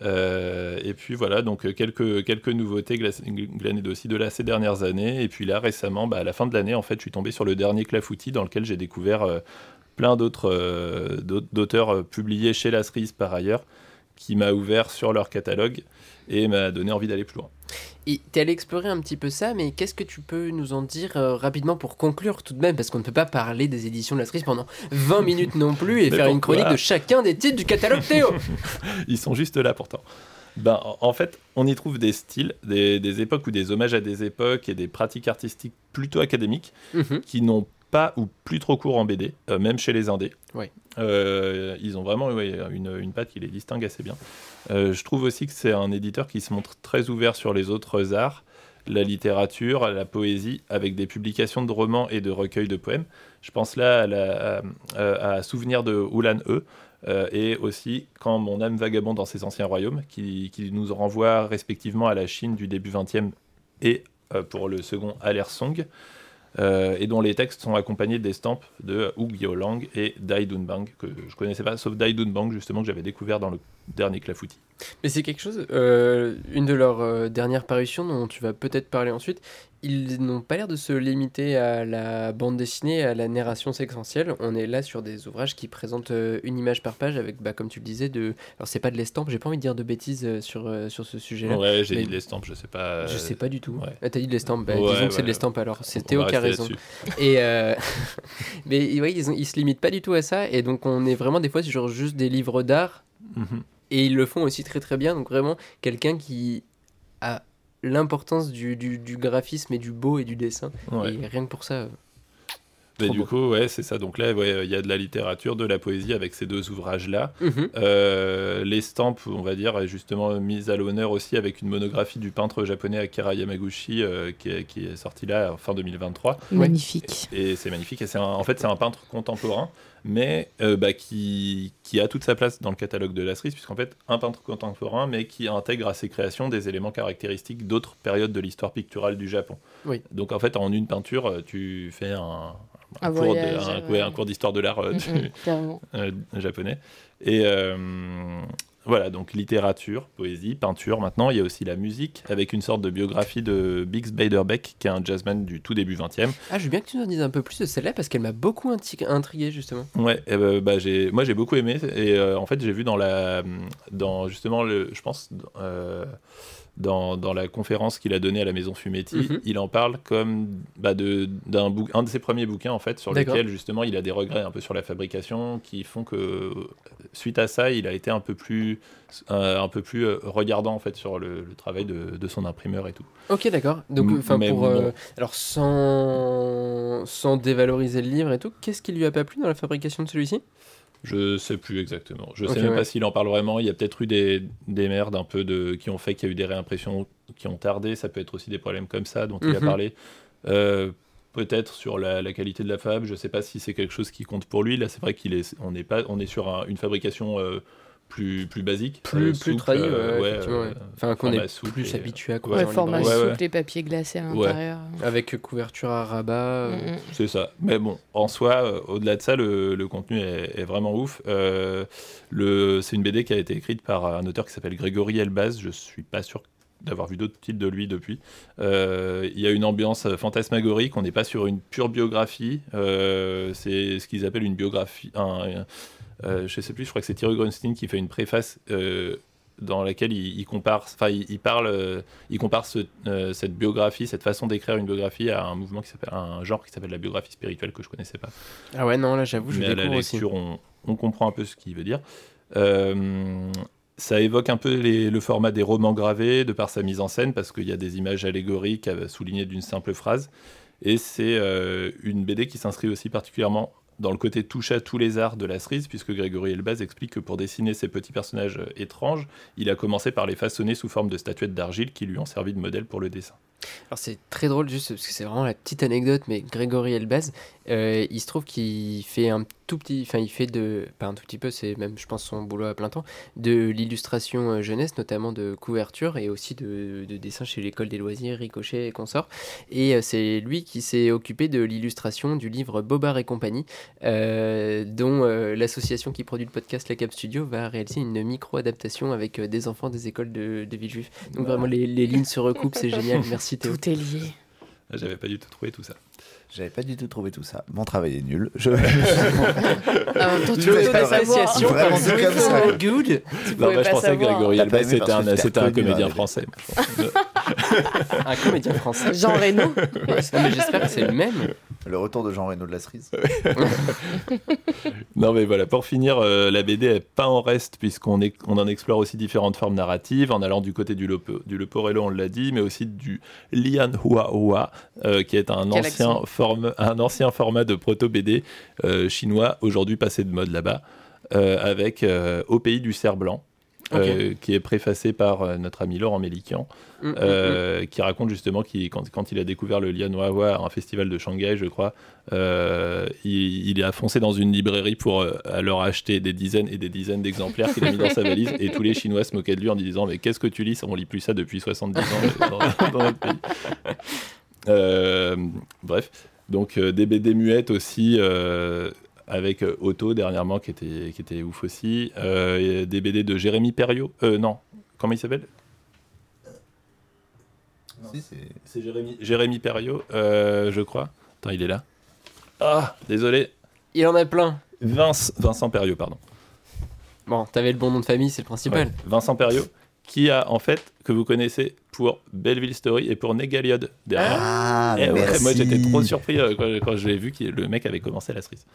S6: Euh, et puis voilà, donc euh, quelques, quelques nouveautés gla- glanées aussi de là ces dernières années. Et puis là, récemment, bah, à la fin de l'année, en fait, je suis tombé sur le dernier Clafoutis dans lequel j'ai découvert euh, plein d'autres euh, d'auteurs publiés chez la cerise par ailleurs, qui m'a ouvert sur leur catalogue et m'a donné envie d'aller plus loin.
S5: Et t'es allé explorer un petit peu ça, mais qu'est-ce que tu peux nous en dire euh, rapidement pour conclure tout de même? Parce qu'on ne peut pas parler des éditions de la cerise pendant 20 minutes non plus et
S6: Mais
S5: faire une chronique de chacun des titres du catalogue Théo?
S6: Ils sont juste là pourtant. Ben, en- fait, on y trouve des styles, des, des époques ou des hommages à des époques et des pratiques artistiques plutôt académiques
S5: Mhm.
S6: qui n'ont pas ou plus trop cours en BD, euh, même chez les indés. Euh, ils ont vraiment ouais, une, une patte qui les distingue assez bien. Euh, je trouve aussi que c'est un éditeur qui se montre très ouvert sur les autres arts, la littérature, la poésie, avec des publications de romans et de recueils de poèmes. Je pense là à, la, à, à Souvenir de Oulan E, et aussi Quand mon âme vagabonde dans ses anciens royaumes, qui, qui nous renvoie respectivement à la Chine du début 20e et pour le second à l'ère Song, euh, et dont les textes sont accompagnés d'estampes de Hu Lang et Dai Dunbang, que je connaissais pas, sauf Dai Dunbang justement que j'avais découvert dans le dernier Clafoutis.
S5: Mais c'est quelque chose, euh, une de leurs euh, dernières parutions dont tu vas peut-être parler ensuite, ils n'ont pas l'air de se limiter à la bande dessinée, à la narration séquentielle. On est là sur des ouvrages qui présentent euh, une image par page avec, bah, comme tu le disais, de... Alors c'est pas de l'estampe, j'ai pas envie de dire de bêtises euh, sur, euh, sur ce sujet-là.
S6: Ouais, j'ai
S5: mais-
S6: dit de l'estampe, je sais pas.
S5: Je sais pas du tout.
S6: ouais.
S5: Ah, T'as dit de l'estampe, bah,
S6: Ouais,
S5: disons que c'est de l'estampe alors. C'est Théo qui a raison. Et euh, mais ils, ont- ils se limitent pas du tout à ça, et donc on est vraiment des fois sur juste des livres d'art,
S6: Mhm.
S5: et ils le font aussi très très bien. Donc vraiment quelqu'un qui a l'importance du, du, du graphisme et du beau et du dessin.
S6: Ouais.
S5: Et rien que pour ça. Euh,
S6: Mais
S5: Trop
S6: du
S5: beau.
S6: coup, ouais, c'est ça. Donc là, ouais, il y a de la littérature, de la poésie avec ces deux ouvrages-là.
S5: mhm.
S6: Euh, L'estampe, on va dire, est justement mise à l'honneur aussi avec une monographie du peintre japonais Akira Yamaguchi euh, qui, est, qui est sortie là en fin 2023.
S2: Magnifique.
S6: Et c'est magnifique. Et c'est un- en fait, c'est un peintre contemporain, mais euh, bah, qui, qui a toute sa place dans le catalogue de la cerise, puisqu'en fait, un peintre contemporain, mais qui intègre à ses créations des éléments caractéristiques d'autres périodes de l'histoire picturale du Japon.
S5: Oui.
S6: Donc en fait, en une peinture, euh, tu fais un, un
S2: Un
S6: cours de-
S2: voyage,
S6: un-
S2: ouais.
S6: ouais, un cours d'histoire de l'art euh, euh, japonais. Et euh, voilà, donc littérature, poésie, peinture. Maintenant, il y a aussi la musique, avec une sorte de biographie de Biggs Beiderbecke, qui est un jazzman du tout début 20e.
S5: Ah, je veux bien que tu nous en dises un peu plus de celle-là parce qu'elle m'a beaucoup inti- intrigué justement.
S6: Ouais, et ben, bah, j'ai, moi j'ai beaucoup aimé. Et euh, en fait, j'ai vu dans la, dans justement, le, je pense, euh, dans, dans la conférence qu'il a donnée à la Maison Fumetti,
S5: Mhm.
S6: il en parle comme bah, d'un un de ses premiers bouquins en fait, sur lequel justement il a des regrets un peu sur la fabrication qui font que suite à ça, il a été un peu plus, euh, un peu plus euh, regardant en fait sur le, le travail de, de son imprimeur et tout.
S5: Ok, d'accord. Donc, enfin,
S6: bon.
S5: euh, alors, sans... sans dévaloriser le livre et tout, qu'est-ce qui lui a pas plu dans la fabrication de celui-ci?
S6: Je sais plus exactement. Je
S5: Ok,
S6: sais même
S5: ouais.
S6: pas s'il en parle vraiment. Il y a peut-être eu des, des merdes un peu de, qui ont fait qu'il y a eu des réimpressions qui ont tardé. Ça peut être aussi des problèmes comme ça dont il a
S5: Mhm.
S6: parlé. Euh, peut-être sur la, la qualité de la fab. Je sais pas si c'est quelque chose qui compte pour lui. Là, c'est vrai qu'il est, on est pas, on est sur un- une fabrication euh, plus, plus basique,
S5: Plus,
S6: euh,
S5: plus trahi,
S6: euh,
S5: ouais,
S6: ouais,
S5: effectivement,
S6: euh,
S5: ouais. Enfin, qu'on
S6: format
S5: est
S6: souple
S5: plus
S6: et,
S5: habitué à quoi
S2: Ouais, format
S5: librairie.
S6: Ouais, ouais.
S2: souple, les papiers glacés à
S6: Ouais.
S2: l'intérieur.
S5: Avec couverture à rabat.
S2: Mm, mm.
S6: C'est ça. Mais bon, en soi, au-delà de ça, le, le contenu est, est vraiment ouf. Euh, le, c'est une BD qui a été écrite par un auteur qui s'appelle Grégory Elbaz. Je suis pas sûr d'avoir vu d'autres titres de lui depuis. Euh, Il y a une ambiance fantasmagorique. On n'est pas sur une pure biographie. Euh, c'est ce qu'ils appellent une biographie. Un, un- euh, je sais plus. Je crois que c'est Thierry Grunstein qui fait une préface. euh, dans laquelle il, il compare, enfin il, il parle, euh, il compare ce- euh, cette biographie, cette façon d'écrire une biographie à un mouvement qui s'appelle, un genre qui s'appelle la biographie spirituelle que je connaissais pas.
S5: Ah ouais, non, là, j'avoue, je
S6: Mais à la
S5: découvre aussi.
S6: lecture, on, on comprend un peu ce qu'il veut dire. Ça évoque un peu les- le format des romans gravés de par sa mise en scène parce qu'il y a des images allégoriques à- soulignées d'une simple phrase. Et c'est une BD qui s'inscrit aussi particulièrement dans le côté touche à tous les arts de la cerise, puisque Grégory Elbaz explique que pour dessiner ces petits personnages étranges, il a commencé par les façonner sous forme de statuettes d'argile qui lui ont servi de modèle pour le dessin.
S5: Alors c'est très drôle juste parce que c'est vraiment la petite anecdote, mais Grégory Elbaz, euh, il se trouve qu'il fait un tout petit, enfin il fait de, pas un tout petit peu, c'est même je pense son boulot à plein temps, de l'illustration euh, jeunesse, notamment de couverture et aussi de, de dessin chez l'école des loisirs, Ricochet et consorts. Et euh, c'est lui qui s'est occupé de l'illustration du livre Bobard et compagnie, euh, dont l'association qui produit le podcast La Cap Studio va réaliser une micro-adaptation avec des enfants des écoles de, de Villejuif. Donc vraiment les, les lignes se recoupent, c'est génial, merci
S2: Tout est lié.
S6: J'avais pas du tout trouvé tout ça.
S3: J'avais pas du tout trouvé tout ça. Mon travail est nul. Je... L'association,
S2: savoir.
S3: Vraiment comme ça.
S5: Good.
S6: Non, bah, je que. Grégory c'était un,
S3: c'était
S6: comédien français.
S5: Un comédien français.
S2: Jean Reno.
S5: Mais j'espère que c'est le même.
S3: Le retour de Jean Reno de la cerise.
S6: Non mais voilà, pour finir, euh, la BD est pas en reste puisqu'on on en explore aussi différentes formes narratives en allant du côté du, lopo, du leporello, on l'a dit, mais aussi du lian hua hua, euh, qui est un
S2: Quel
S6: ancien, forme, un ancien format de proto-BD euh, chinois, aujourd'hui passé de mode là-bas, euh, avec euh, Au pays du cerf blanc. Euh, qui est préfacé par euh, notre ami Laurent Mélican,
S5: Mm, mm,
S6: euh, qui raconte justement qu'il, quand, quand il a découvert le Lian Wawa à un festival de Shanghai, je crois, il, il a foncé dans une librairie pour alors acheter des dizaines et des dizaines d'exemplaires qu'il a mis dans sa valise, et tous les Chinois se moquaient de lui en disant Mais qu'est-ce que tu lis? On lit plus ça depuis 70 ans dans, dans notre pays. Bref, donc euh, des BD muettes aussi. euh, avec euh, Otto dernièrement qui était, qui était ouf aussi. Euh, des BD de Jérémy Perriot. Euh, non, comment il s'appelle?
S3: Si, c'est-
S6: Jérémy, Jérémy Perriot, euh, je crois. Attends, il est là. Ah, désolé.
S5: Il en a plein.
S6: Vince, Vincent Perriot, pardon.
S5: Bon, t'avais le bon nom de famille, c'est le principal.
S6: Ouais, Vincent Perriot, qui a en fait, que vous connaissez pour Belleville Story et pour Negaliod derrière.
S3: Ah,
S6: Et ouais,
S3: merci.
S6: moi j'étais trop surpris quand, quand j'ai vu que le mec avait commencé la cerise.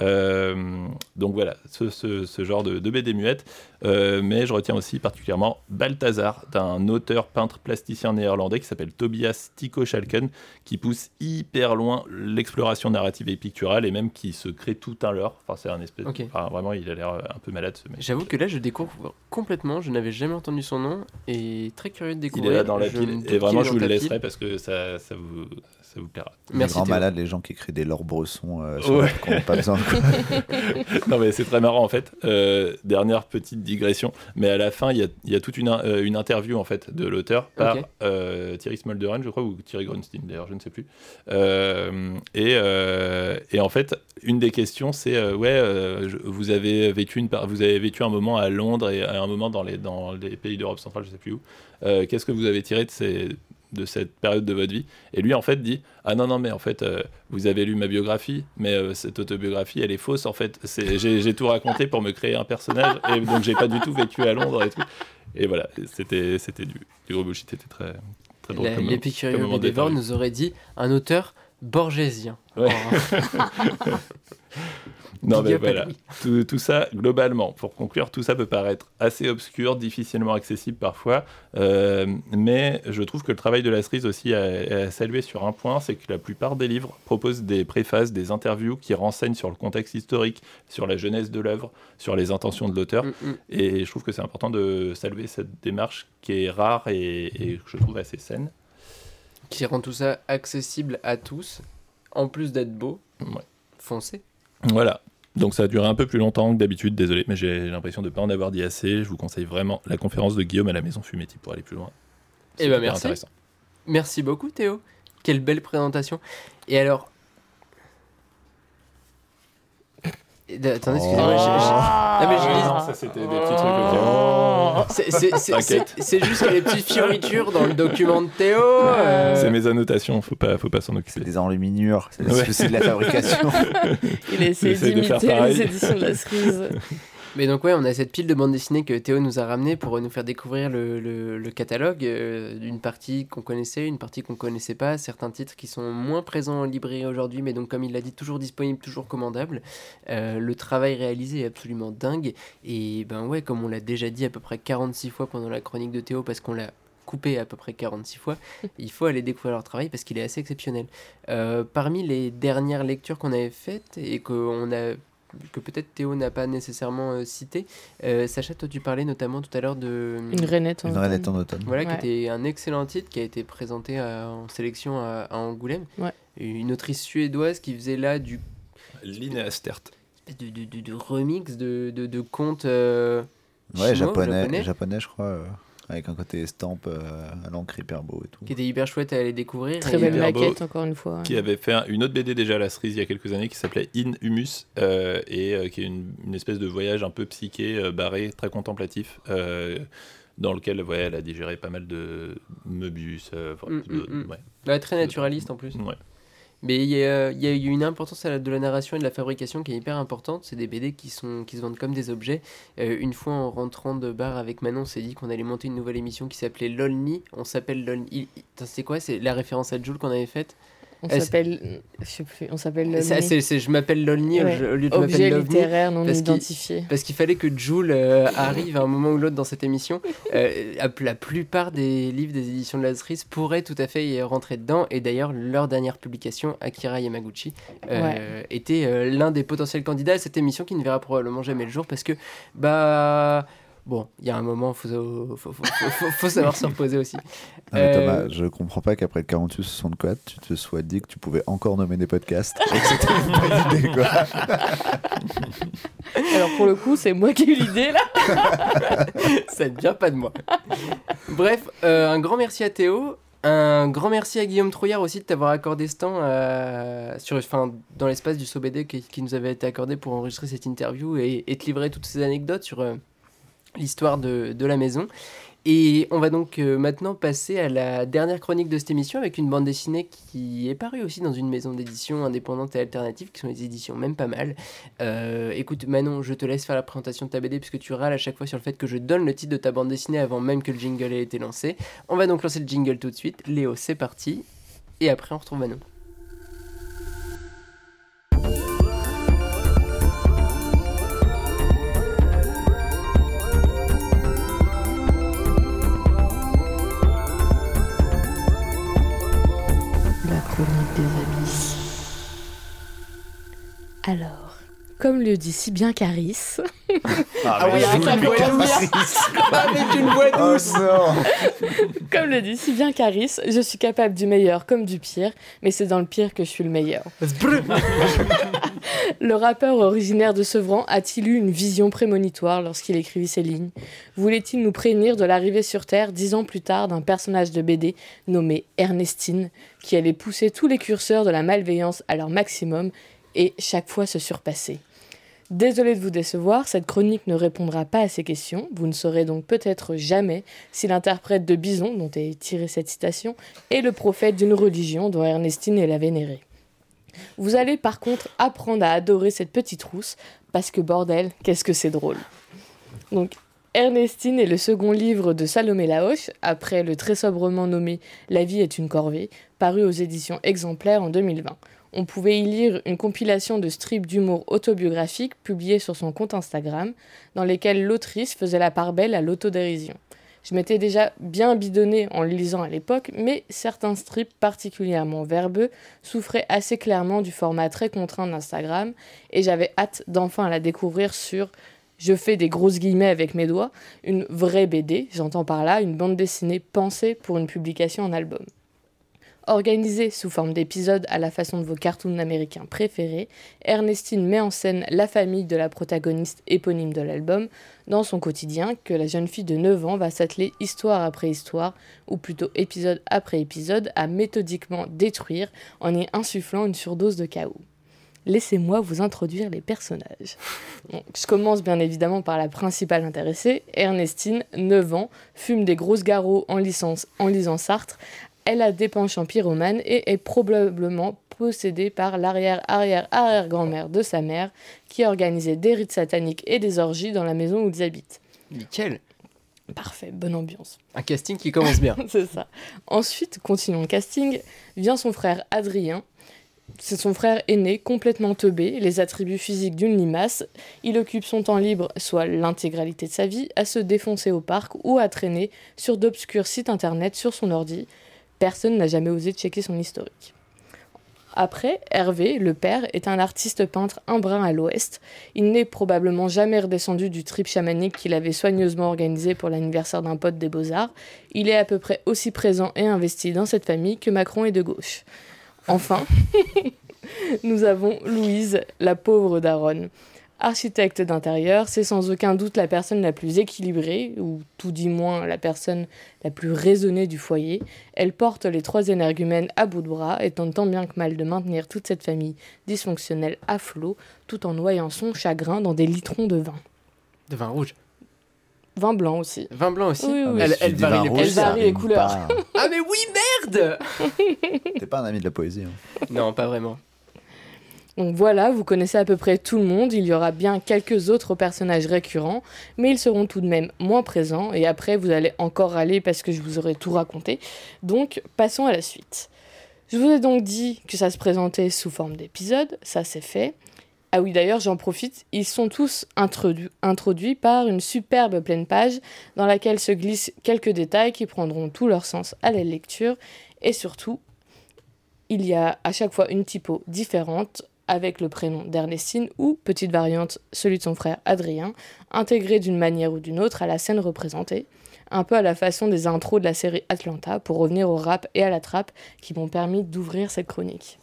S6: Euh, donc voilà, ce, ce- ce genre de, de BD muette. Euh, mais je retiens aussi particulièrement Balthazar, d'un auteur peintre plasticien néerlandais qui s'appelle Tobias Tycho Schalken, qui pousse hyper loin l'exploration narrative et picturale et même qui se crée tout un leurre. Enfin, c'est un espèce.
S5: Ok.
S6: enfin, vraiment, il a l'air un peu malade ce mec.
S5: J'avoue que là, je découvre complètement. Je n'avais jamais entendu son nom et très curieux de
S6: Il
S5: découvrir.
S6: est là dans la
S5: Je
S6: pile. Et vraiment, je vous le laisserai parce que ça, ça, vous, ça vous plaira.
S3: Les
S5: Merci,
S3: grands
S5: Théo.
S3: malades, les gens qui écrivent des leurs bressons euh,
S6: Ouais.
S3: leur- qui n'ont pas besoin de
S6: non mais c'est très marrant en fait. Euh, dernière petite digression, mais à la fin il y a, il y a toute une, euh, une interview en fait de l'auteur par euh, Thierry Smolderen je crois ou Thierry Grunstein d'ailleurs je ne sais plus. Euh, et, euh, et en fait une des questions c'est euh, ouais euh, je- vous avez vécu une par- vous avez vécu un moment à Londres et à un moment dans les dans les pays d'Europe centrale je sais plus où. Euh, Qu'est-ce que vous avez tiré de ces de cette période de votre vie et lui en fait dit ah non non mais en fait euh, vous avez lu ma biographie mais euh, cette autobiographie elle est fausse en fait c'est j'ai tout raconté pour me créer un personnage et donc j'ai pas du tout vécu à Londres et tout et voilà c'était c'était du, du gros bullshit c'était très très drôle
S5: dévores
S6: d'interview.
S5: nous aurait dit un auteur borgésien.
S6: Ouais.
S5: Oh.
S6: non mais
S5: à
S6: voilà tout, tout ça globalement pour conclure tout ça peut paraître assez obscur difficilement accessible parfois euh, mais je trouve que le travail de la cerise aussi a, a salué sur un point c'est que la plupart des livres proposent des préfaces des interviews qui renseignent sur le contexte historique sur la jeunesse de l'œuvre sur les intentions de l'auteur
S5: Mm, mm.
S6: et je trouve que c'est important de saluer cette démarche qui est rare et, et que je trouve assez saine
S5: Qui rend tout ça accessible à tous, en plus d'être beau.
S6: Ouais.
S5: Foncez.
S6: Voilà. Donc ça a duré un peu plus longtemps que d'habitude, désolé, mais j'ai l'impression de ne pas en avoir dit assez. Je vous conseille vraiment la conférence de Guillaume à la Maison Fumetti pour aller plus loin.
S5: Eh
S6: C'est
S5: ben, merci.
S6: intéressant.
S5: Merci beaucoup Théo. Quelle belle présentation. Et alors... Et d- Attendez, excusez-moi. je- Non, mais je lis-
S6: Non, ça c'était des petits trucs. ok.
S5: C'est- c'est- c'est-
S6: T'inquiète.
S5: C'est c'est juste qu'il y a des petites fioritures dans le document de Théo. euh,
S6: C'est mes annotations, faut pas, faut pas s'en
S3: C'est
S6: occuper.
S3: des enluminures, c'est
S6: Ouais.
S3: c'est de la fabrication.
S2: Il essaie
S6: J'essaie de faire
S2: d'imiter
S6: pareil.
S2: les éditions de la cerise.
S5: Mais donc ouais, on a cette pile de bandes dessinées que Théo nous a ramené pour nous faire découvrir le, le- le catalogue euh, d'une partie qu'on connaissait, une partie qu'on connaissait pas, certains titres qui sont moins présents en librairie aujourd'hui, mais donc comme il l'a dit, toujours disponibles, toujours commandables. Euh, le travail réalisé est absolument dingue. Et ben ouais, comme on l'a déjà dit à peu près 46 fois pendant la chronique de Théo, parce qu'on l'a coupé à peu près 46 fois, il faut aller découvrir leur travail parce qu'il est assez exceptionnel. Euh, parmi les dernières lectures qu'on avait faites et qu'on a que peut-être Théo n'a pas nécessairement euh, cité. Euh, Sacha, toi tu parlais notamment tout à l'heure de...
S2: Une rainette en
S3: Une
S2: automne.
S3: rainette en automne.
S5: Voilà,
S2: Ouais.
S5: qui était un excellent titre qui a été présenté à- en sélection à, à Angoulême.
S2: Ouais.
S5: Une autrice suédoise qui faisait là du
S6: Linéa Stert.
S5: de, de, de- de remix de, de, de contes euh,
S3: Ouais,
S5: chinois,
S3: japonais, japonais, je crois, euh, avec un côté estampe euh, à l'encre hyper beau et tout.
S5: qui était hyper chouette à aller découvrir.
S2: Très belle
S5: euh,
S2: maquette, encore une fois.
S6: Qui avait fait un- une autre BD déjà à la cerise il y a quelques années qui s'appelait In Humus euh, et euh, qui est une, une espèce de voyage un peu psyché, euh, barré, très contemplatif. euh, dans lequel ouais, elle a digéré pas mal de Möbius. euh,
S5: Mm, mm, mm.
S6: ouais.
S5: très naturaliste en plus.
S6: Ouais.
S5: Mais il y a, une importance de la narration et de la fabrication qui est hyper importante. C'est des BD qui, sont, qui se vendent comme des objets. Euh, une fois en rentrant de bar avec Manon, on s'est dit qu'on allait monter une nouvelle émission qui s'appelait LOLNI. On s'appelle LOLNI. Putain, C'est quoi? C'est la référence à Jules qu'on avait faite?
S2: On s'appelle. Je sais plus, on s'appelle.
S5: C'est- Je m'appelle LOLNI au
S2: Ouais.
S5: au lieu de
S2: Objet littéraire non
S5: parce qu'il-
S2: identifié.
S5: Parce qu'il fallait que Jules euh, arrive à un moment ou l'autre dans cette émission. Euh, la plupart des livres des éditions de la cerise pourraient tout à fait y rentrer dedans. Et d'ailleurs, leur dernière publication, Akira Yamaguchi, euh, était euh, l'un des potentiels candidats à cette émission qui ne verra probablement jamais le jour parce que, bah. Bon, il y a un moment, faut, faut, faut, faut, faut- faut savoir se reposer aussi.
S3: Non, mais
S5: Euh,
S3: Thomas, je comprends pas qu'après le 48-64, tu te sois dit que tu pouvais encore nommer des podcasts et que c'était une bonne idée, quoi.
S2: Alors pour le coup, c'est moi qui ai eu l'idée là.
S5: Ça ne vient pas de moi. Bref, euh, un grand merci à Théo. Un grand merci à Guillaume Trouillard aussi de t'avoir accordé ce temps euh, sur, enfin, dans l'espace du SOBD qui, qui nous avait été accordé pour enregistrer cette interview et, et te livrer toutes ces anecdotes sur euh, l'histoire de, de la maison. Et on va donc euh, maintenant passer à la dernière chronique de cette émission avec une bande dessinée qui est parue aussi dans une maison d'édition indépendante et alternative qui sont les éditions même pas mal. Euh, écoute Manon, je te laisse faire la présentation de ta BD puisque tu râles à chaque fois sur le fait que je donne le titre de ta bande dessinée avant même que le jingle ait été lancé. On va donc lancer le jingle tout de suite. Léo, c'est parti. Et après on retrouve Manon.
S2: Des abysses. Alors, comme le dit si bien Caris,
S5: Ah oui,
S2: mais
S5: avec
S2: ça
S5: une voix
S2: commence
S5: douce. Avec une voix
S3: Oh
S5: douce.
S2: comme le dit si bien Caris, je suis capable du meilleur comme du pire, mais c'est dans le pire que je suis le meilleur. Le rappeur originaire de Sevran a-t-il eu une vision prémonitoire lorsqu'il écrivit ces lignes? Voulait-il nous prévenir de l'arrivée sur Terre dix ans plus tard d'un personnage de BD nommé Ernestine, qui allait pousser tous les curseurs de la malveillance à leur maximum et chaque fois se surpasser? Désolé de vous décevoir, cette chronique ne répondra pas à ces questions. Vous ne saurez donc peut-être jamais si l'interprète de Bison, dont est tirée cette citation, est le prophète d'une religion dont Ernestine est la vénérée. Vous allez par contre apprendre à adorer cette petite rousse, parce que bordel, qu'est-ce que c'est drôle. Donc, Ernestine est le second livre de Salomé Laoche, après le très sobrement nommé La vie est une corvée, paru aux éditions exemplaires en 2020. On pouvait y lire une compilation de strips d'humour autobiographique publiés sur son compte Instagram, dans lesquels l'autrice faisait la part belle à l'autodérision. Je m'étais déjà bien bidonné en le lisant à l'époque, mais certains strips particulièrement verbeux souffraient assez clairement du format très contraint d'Instagram, et j'avais hâte d'enfin la découvrir sur je fais des grosses guillemets avec mes doigts, une vraie BD, j'entends par là une bande dessinée pensée pour une publication en album. Organisée sous forme d'épisodes à la façon de vos cartoons américains préférés, Ernestine met en scène la famille de la protagoniste éponyme de l'album dans son quotidien que la jeune fille de 9 ans va s'atteler histoire après histoire, ou plutôt épisode après épisode, à méthodiquement détruire en y insufflant une surdose de chaos. Laissez-moi vous introduire les personnages. Donc, je commence bien évidemment par la principale intéressée, Ernestine, 9 ans, fume des grosses garrots en, licence, en lisant Sartre, elle a des penchants pyromanes et est probablement possédée par l'arrière-arrière-arrière-grand-mère de sa mère qui a organisé des rites sataniques et des orgies dans la maison où ils habitent.
S5: Nickel.
S2: Parfait, bonne ambiance.
S5: Un casting qui commence bien.
S2: C'est ça. Ensuite, continuons le casting, vient son frère Adrien. C'est son frère aîné, complètement teubé, les attributs physiques d'une limace. Il occupe son temps libre, soit l'intégralité de sa vie, à se défoncer au parc ou à traîner sur d'obscurs sites internet sur son ordi. Personne n'a jamais osé checker son historique. Après, Hervé, le père, est un artiste peintre un brin à l'ouest. Il n'est probablement jamais redescendu du trip chamanique qu'il avait soigneusement organisé pour l'anniversaire d'un pote des beaux-arts. Il est à peu près aussi présent et investi dans cette famille que Macron est de gauche. Enfin, nous avons Louise, la pauvre daronne. Architecte d'intérieur, c'est sans aucun doute la personne la plus équilibrée, ou tout dit moins la personne la plus raisonnée du foyer. Elle porte les trois énergumènes à bout de bras et tente tant bien que mal de maintenir toute cette famille dysfonctionnelle à flot, tout en noyant son chagrin dans des litrons de vin.
S5: De vin rouge.
S2: Vin blanc aussi.
S5: Vin blanc aussi.
S2: Oui, oui, oui.
S5: Elle, elle varie les
S3: rouge,
S2: elle varie les couleurs.
S3: pas.
S5: Ah mais oui, merde
S3: T'es pas un ami de la poésie. hein.
S5: Non, pas vraiment.
S2: Donc voilà, vous connaissez à peu près tout le monde, il y aura bien quelques autres personnages récurrents, mais ils seront tout de même moins présents, et après vous allez encore râler parce que je vous aurai tout raconté. Donc passons à la suite. Je vous ai donc dit que ça se présentait sous forme d'épisodes, ça c'est fait. Ah oui d'ailleurs j'en profite, ils sont tous introdu- introduits par une superbe pleine page dans laquelle se glissent quelques détails qui prendront tout leur sens à la lecture, et surtout il y a à chaque fois une typo différente avec le prénom d'Ernestine ou, petite variante, celui de son frère Adrien, intégré d'une manière ou d'une autre à la scène représentée, un peu à la façon des intros de la série Atlanta pour revenir au rap et à la trappe qui m'ont permis d'ouvrir cette chronique.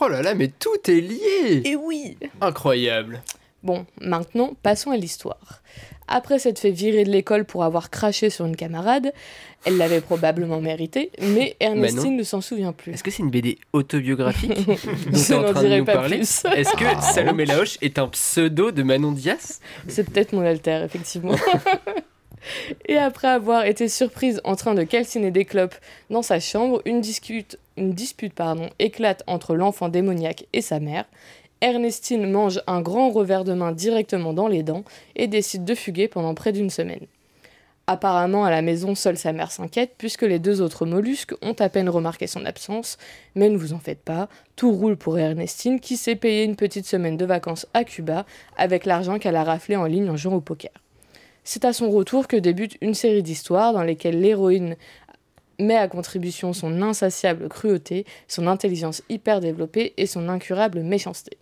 S5: Oh là là, mais tout est lié
S2: Et oui
S5: Incroyable
S2: Bon, maintenant, passons à l'histoire. Après s'être fait virer de l'école pour avoir craché sur une camarade, elle l'avait probablement mérité, mais Ernestine ne s'en souvient plus.
S5: Est-ce que c'est une BD autobiographique dont
S2: Je
S5: es en
S2: n'en
S5: train de nous
S2: pas
S5: parler
S2: plus.
S5: Est-ce que Salomé Laoche est un pseudo de Manon Diaz?
S2: C'est peut-être mon alter, effectivement. Et après avoir été surprise en train de calciner des clopes dans sa chambre, une, discute, une dispute pardon, éclate entre l'enfant démoniaque et sa mère. Ernestine mange un grand revers de main directement dans les dents et décide de fuguer pendant près d'une semaine. Apparemment, à la maison, seule sa mère s'inquiète puisque les deux autres mollusques ont à peine remarqué son absence. Mais ne vous en faites pas, tout roule pour Ernestine qui s'est payé une petite semaine de vacances à Cuba avec l'argent qu'elle a raflé en ligne en jouant au poker. C'est à son retour que débute une série d'histoires dans lesquelles l'héroïne met à contribution son insatiable cruauté, son intelligence hyper développée et son incurable méchanceté.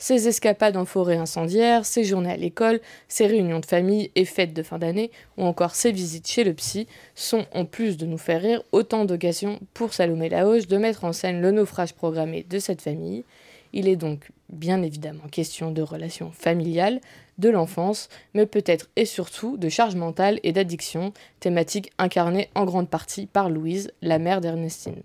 S2: Ses escapades en forêt incendiaire, ses journées à l'école, ses réunions de famille et fêtes de fin d'année, ou encore ses visites chez le psy, sont, en plus de nous faire rire, autant d'occasions pour Salomé Laoche de mettre en scène le naufrage programmé de cette famille. Il est donc bien évidemment question de relations familiales, de l'enfance, mais peut-être et surtout de charge mentale et d'addiction, thématique incarnée en grande partie par Louise, la mère d'Ernestine.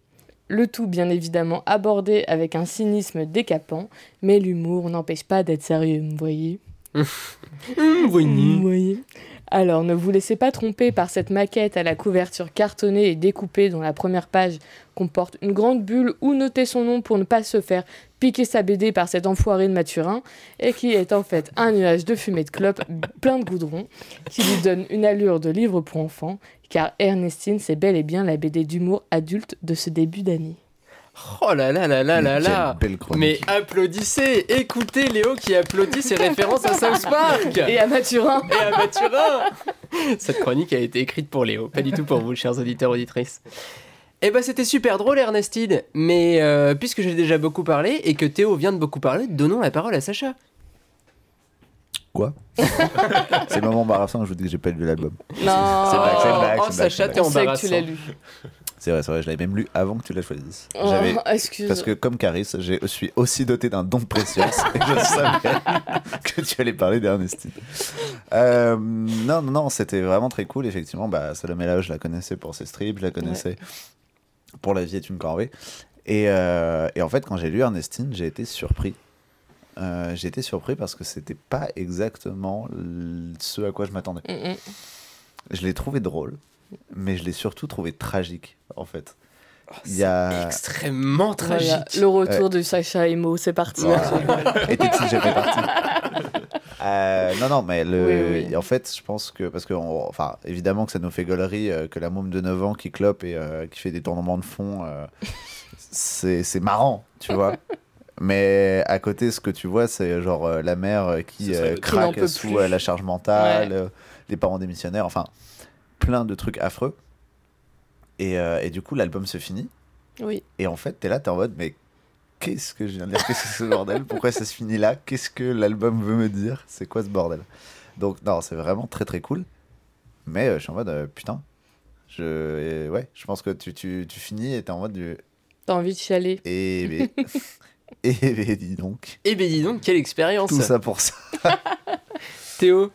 S2: Le tout bien évidemment abordé avec un cynisme décapant, mais l'humour n'empêche pas d'être sérieux, vous voyez Vous voyez Alors ne vous laissez pas tromper par cette maquette à la couverture cartonnée et découpée dont la première page comporte une grande bulle où noter son nom pour ne pas se faire piquer sa BD par cet enfoiré de Mathurin, et qui est en fait un nuage de fumée de clope plein de goudron, qui lui donne une allure de livre pour enfants, car Ernestine, c'est bel et bien la BD d'humour adulte de ce début d'année.
S5: Oh là là là là là là
S3: Quelle belle chronique.
S5: Mais applaudissez Écoutez Léo qui applaudit ses références à South Park
S2: Et à Mathurin
S5: et à Mathurin Cette chronique a été écrite pour Léo, pas du tout pour vous, chers auditeurs auditrices. Eh ben c'était super drôle Ernestine, mais euh, puisque j'ai déjà beaucoup parlé et que Théo vient de beaucoup parler, donnons la parole à Sacha.
S3: Quoi? C'est le moment embarrassant, je vous dis que j'ai pas lu l'album.
S2: Non
S3: C'est
S5: Oh Sacha,
S3: c'est
S5: t'es
S2: sait que
S5: embarrassant.
S2: tu l'as lu.
S3: C'est vrai, c'est vrai, je l'avais même lu avant que tu la choisisses.
S2: Oh,
S3: J'avais-
S2: excuse.
S3: Parce que comme Caris, je suis aussi doté d'un don précieux et je savais que tu allais parler d'Ernestine. Euh, non, non, non, c'était vraiment très cool. Effectivement, bah, Salomé Lao, je la connaissais pour ses strips, je la connaissais pour La vie est une corvée. Et, euh, et en fait, quand j'ai lu Ernestine, j'ai été surpris. Euh, j'ai été surpris parce que c'était pas exactement ce à quoi je m'attendais.
S2: Mm, mm.
S3: Je l'ai trouvé drôle, mais je l'ai surtout trouvé tragique, en fait. Il y a...
S5: Extrêmement
S2: Voilà,
S5: tragique.
S2: le retour de Sacha Emo, c'est parti.
S3: Voilà. Et Titi, j'ai fait partie. Euh, non, non, mais le,
S2: Oui, oui.
S3: en fait, je pense que, parce que, on- enfin, évidemment que ça nous fait gaulerie euh, que la môme de 9 ans qui clope et euh, qui fait des tournements de fond, euh, c'est c'est marrant, tu vois. Mais à côté, ce que tu vois, c'est genre euh, la mère qui euh, craque sous euh, la charge mentale,
S2: Ouais.
S3: euh, les parents démissionnaires, enfin, plein de trucs affreux. Et, euh, et du coup, l'album se finit.
S2: Oui.
S3: Et en fait, t'es là, t'es en mode, mais qu'est-ce que je viens de dire? Qu'est-ce que c'est ce bordel? Pourquoi ça se finit là? Qu'est-ce que l'album veut me dire? C'est quoi ce bordel? Donc, non, c'est vraiment très très cool. Mais euh, je suis en mode, euh, putain, je, euh, ouais, je pense que tu, tu, tu finis et t'es en mode, du,
S2: T'as envie de chialer.
S3: et, mais- et, mais dis donc,
S5: Eh ben dis donc, quelle expérience
S3: tout ça pour ça.
S5: Théo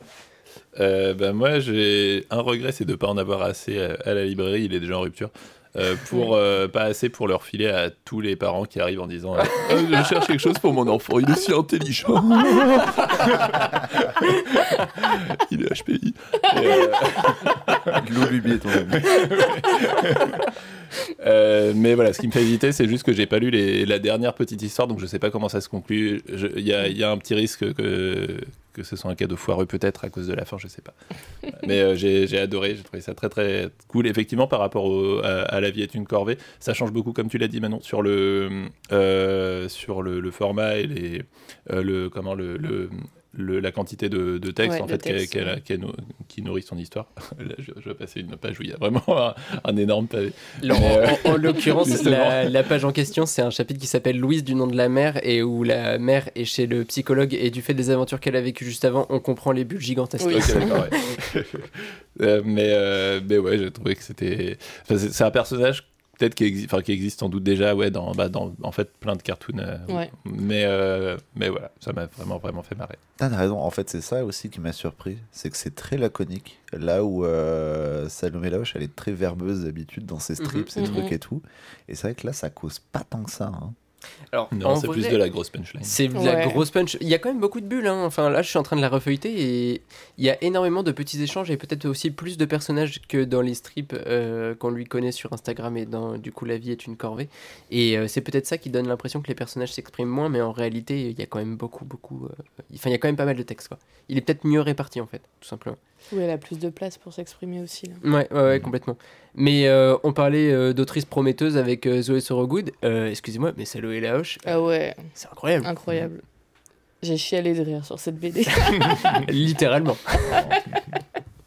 S6: Euh, bah, moi, j'ai un regret, c'est de ne pas en avoir assez à, à la librairie. Il est déjà en rupture. Euh, pour euh, pas assez pour leur filer à tous les parents qui arrivent en disant euh, Ah, je cherche quelque chose pour mon enfant il est si intelligent il est HPI Et,
S3: Lou Luby est ton ami.
S6: Euh, mais voilà, ce qui me fait hésiter, c'est juste que j'ai pas lu les- la dernière petite histoire, donc je sais pas comment ça se conclut. Il y a, il y a un petit risque que, que ce soit un cadeau foireux, peut-être à cause de la fin, je sais pas. mais euh, j'ai adoré, j'ai trouvé ça très très cool. Effectivement, par rapport au- à, à La vie est une corvée, ça change beaucoup, comme tu l'as dit, Manon, sur le, euh, sur le, le format et les, le, comment, le, le, le- la quantité de, de texte
S2: Ouais,
S6: en fait
S2: texte, ouais.
S6: qui nourrit son histoire. Là, je, je vais passer une page où il y a vraiment un, un énorme pavé.
S5: En,
S6: euh,
S5: en- en l'occurrence, la, la page en question, c'est un chapitre qui s'appelle Louise du nom de la mère et où la mère est chez le psychologue et du fait des aventures qu'elle a vécues juste avant, on comprend les bulles gigantesques.
S2: Oui.
S6: Ok, d'accord, ouais. Euh, mais, euh, mais ouais, j'ai trouvé que c'était. enfin, c'est un personnage peut-être qui, exi- enfin, qui existe sans doute déjà ouais, dans, bah, dans en fait plein de cartoons. euh,
S2: Ouais.
S6: mais, euh, mais voilà, ça m'a vraiment, vraiment fait marrer.
S3: T'as raison, en fait c'est ça aussi qui m'a surpris, c'est que c'est très laconique, là où euh, Salomé Laoche elle est très verbeuse d'habitude dans ses strips, ses
S2: Mhm.
S3: trucs et tout, et c'est vrai que là ça cause pas tant que ça. hein.
S5: Alors,
S6: Non, c'est plus de la grosse punchline.
S5: C'est de la grosse punch. Il y a quand même beaucoup de bulles. hein. Enfin, là, je suis en train de la refeuilleter et il y a énormément de petits échanges et peut-être aussi plus de personnages que dans les strips euh, qu'on lui connaît sur Instagram et dans Du coup, la vie est une corvée. Et euh, c'est peut-être ça qui donne l'impression que les personnages s'expriment moins, mais en réalité, il y a quand même beaucoup, beaucoup. euh, Enfin, il y a quand même pas mal de texte, quoi. Il est peut-être mieux réparti, en fait, tout simplement.
S2: Oui, elle a plus de place pour s'exprimer aussi. Là.
S5: Ouais, ouais, ouais, complètement. Mais euh, on parlait euh, d'autrices prometteuses avec euh, Zoé Sorogood. Euh, Excusez-moi, mais Salo et Laoche,
S2: Ah ouais,
S5: c'est incroyable.
S2: incroyable. J'ai chialé de rire sur cette BD.
S5: Littéralement.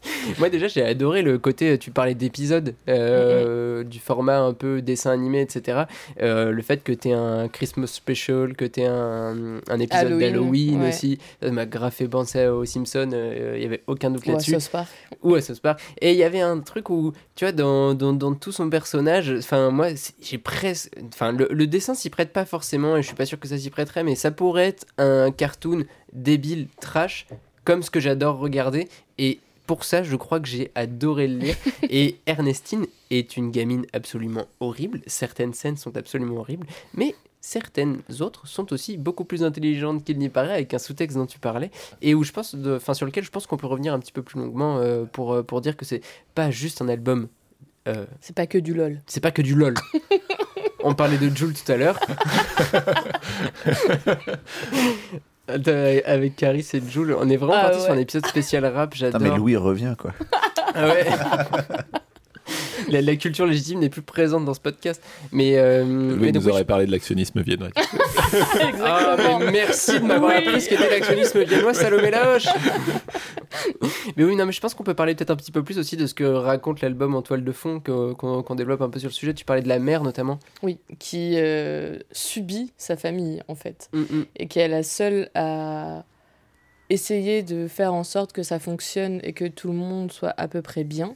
S5: Moi déjà j'ai adoré le côté, tu parlais d'épisodes, euh, du format un peu dessin animé, etc. Euh, le fait que tu un Christmas special, que tu un, un épisode
S2: Halloween,
S5: d'Halloween
S2: ouais.
S5: aussi, ça m'a fait penser aux Simpsons, il n'y avait aucun doute
S2: Ou à
S5: là-dessus.
S2: South Park.
S5: Ou à South Park. Et il y avait un truc où, tu vois, dans, dans, dans tout son personnage, enfin, moi, j'ai presque. Enfin, le, le dessin s'y prête pas forcément, et je suis pas sûr que ça s'y prêterait, mais ça pourrait être un cartoon débile, trash, comme ce que j'adore regarder. Et pour ça, je crois que j'ai adoré le lire. et Ernestine est une gamine absolument horrible. Certaines scènes sont absolument horribles, mais. Certaines autres sont aussi beaucoup plus intelligentes qu'il n'y paraît, avec un sous-texte dont tu parlais, et où je pense, de- sur lequel je pense qu'on peut revenir un petit peu plus longuement euh, pour, euh, pour dire que c'est pas juste un album, euh,
S2: C'est pas que du lol.
S5: c'est pas que du lol. On parlait de Jules tout à l'heure. Avec Caris et Jules, on est vraiment
S2: Ah
S5: parti
S2: ouais.
S5: sur un épisode spécial rap, j'adore.
S3: mais Louis revient quoi.
S5: Ah ouais. la, la culture légitime n'est plus présente dans ce podcast. Mais, euh, mais
S6: Louis
S5: donc,
S6: nous
S5: oui,
S6: aurait parlé de l'actionnisme viennois.
S5: Ah, mais merci de m'avoir
S2: Oui.
S5: appris ce qu'était l'actionnisme viennois, Salomé Laoche Mais oui, non, mais je pense qu'on peut parler peut-être un petit peu plus aussi de ce que raconte l'album en toile de fond, qu'on développe un peu sur le sujet. Tu parlais de la mère notamment.
S2: Oui, qui euh, subit sa famille en fait.
S5: Mm, mm.
S2: Et qui est la seule à essayer de faire en sorte que ça fonctionne et que tout le monde soit à peu près bien.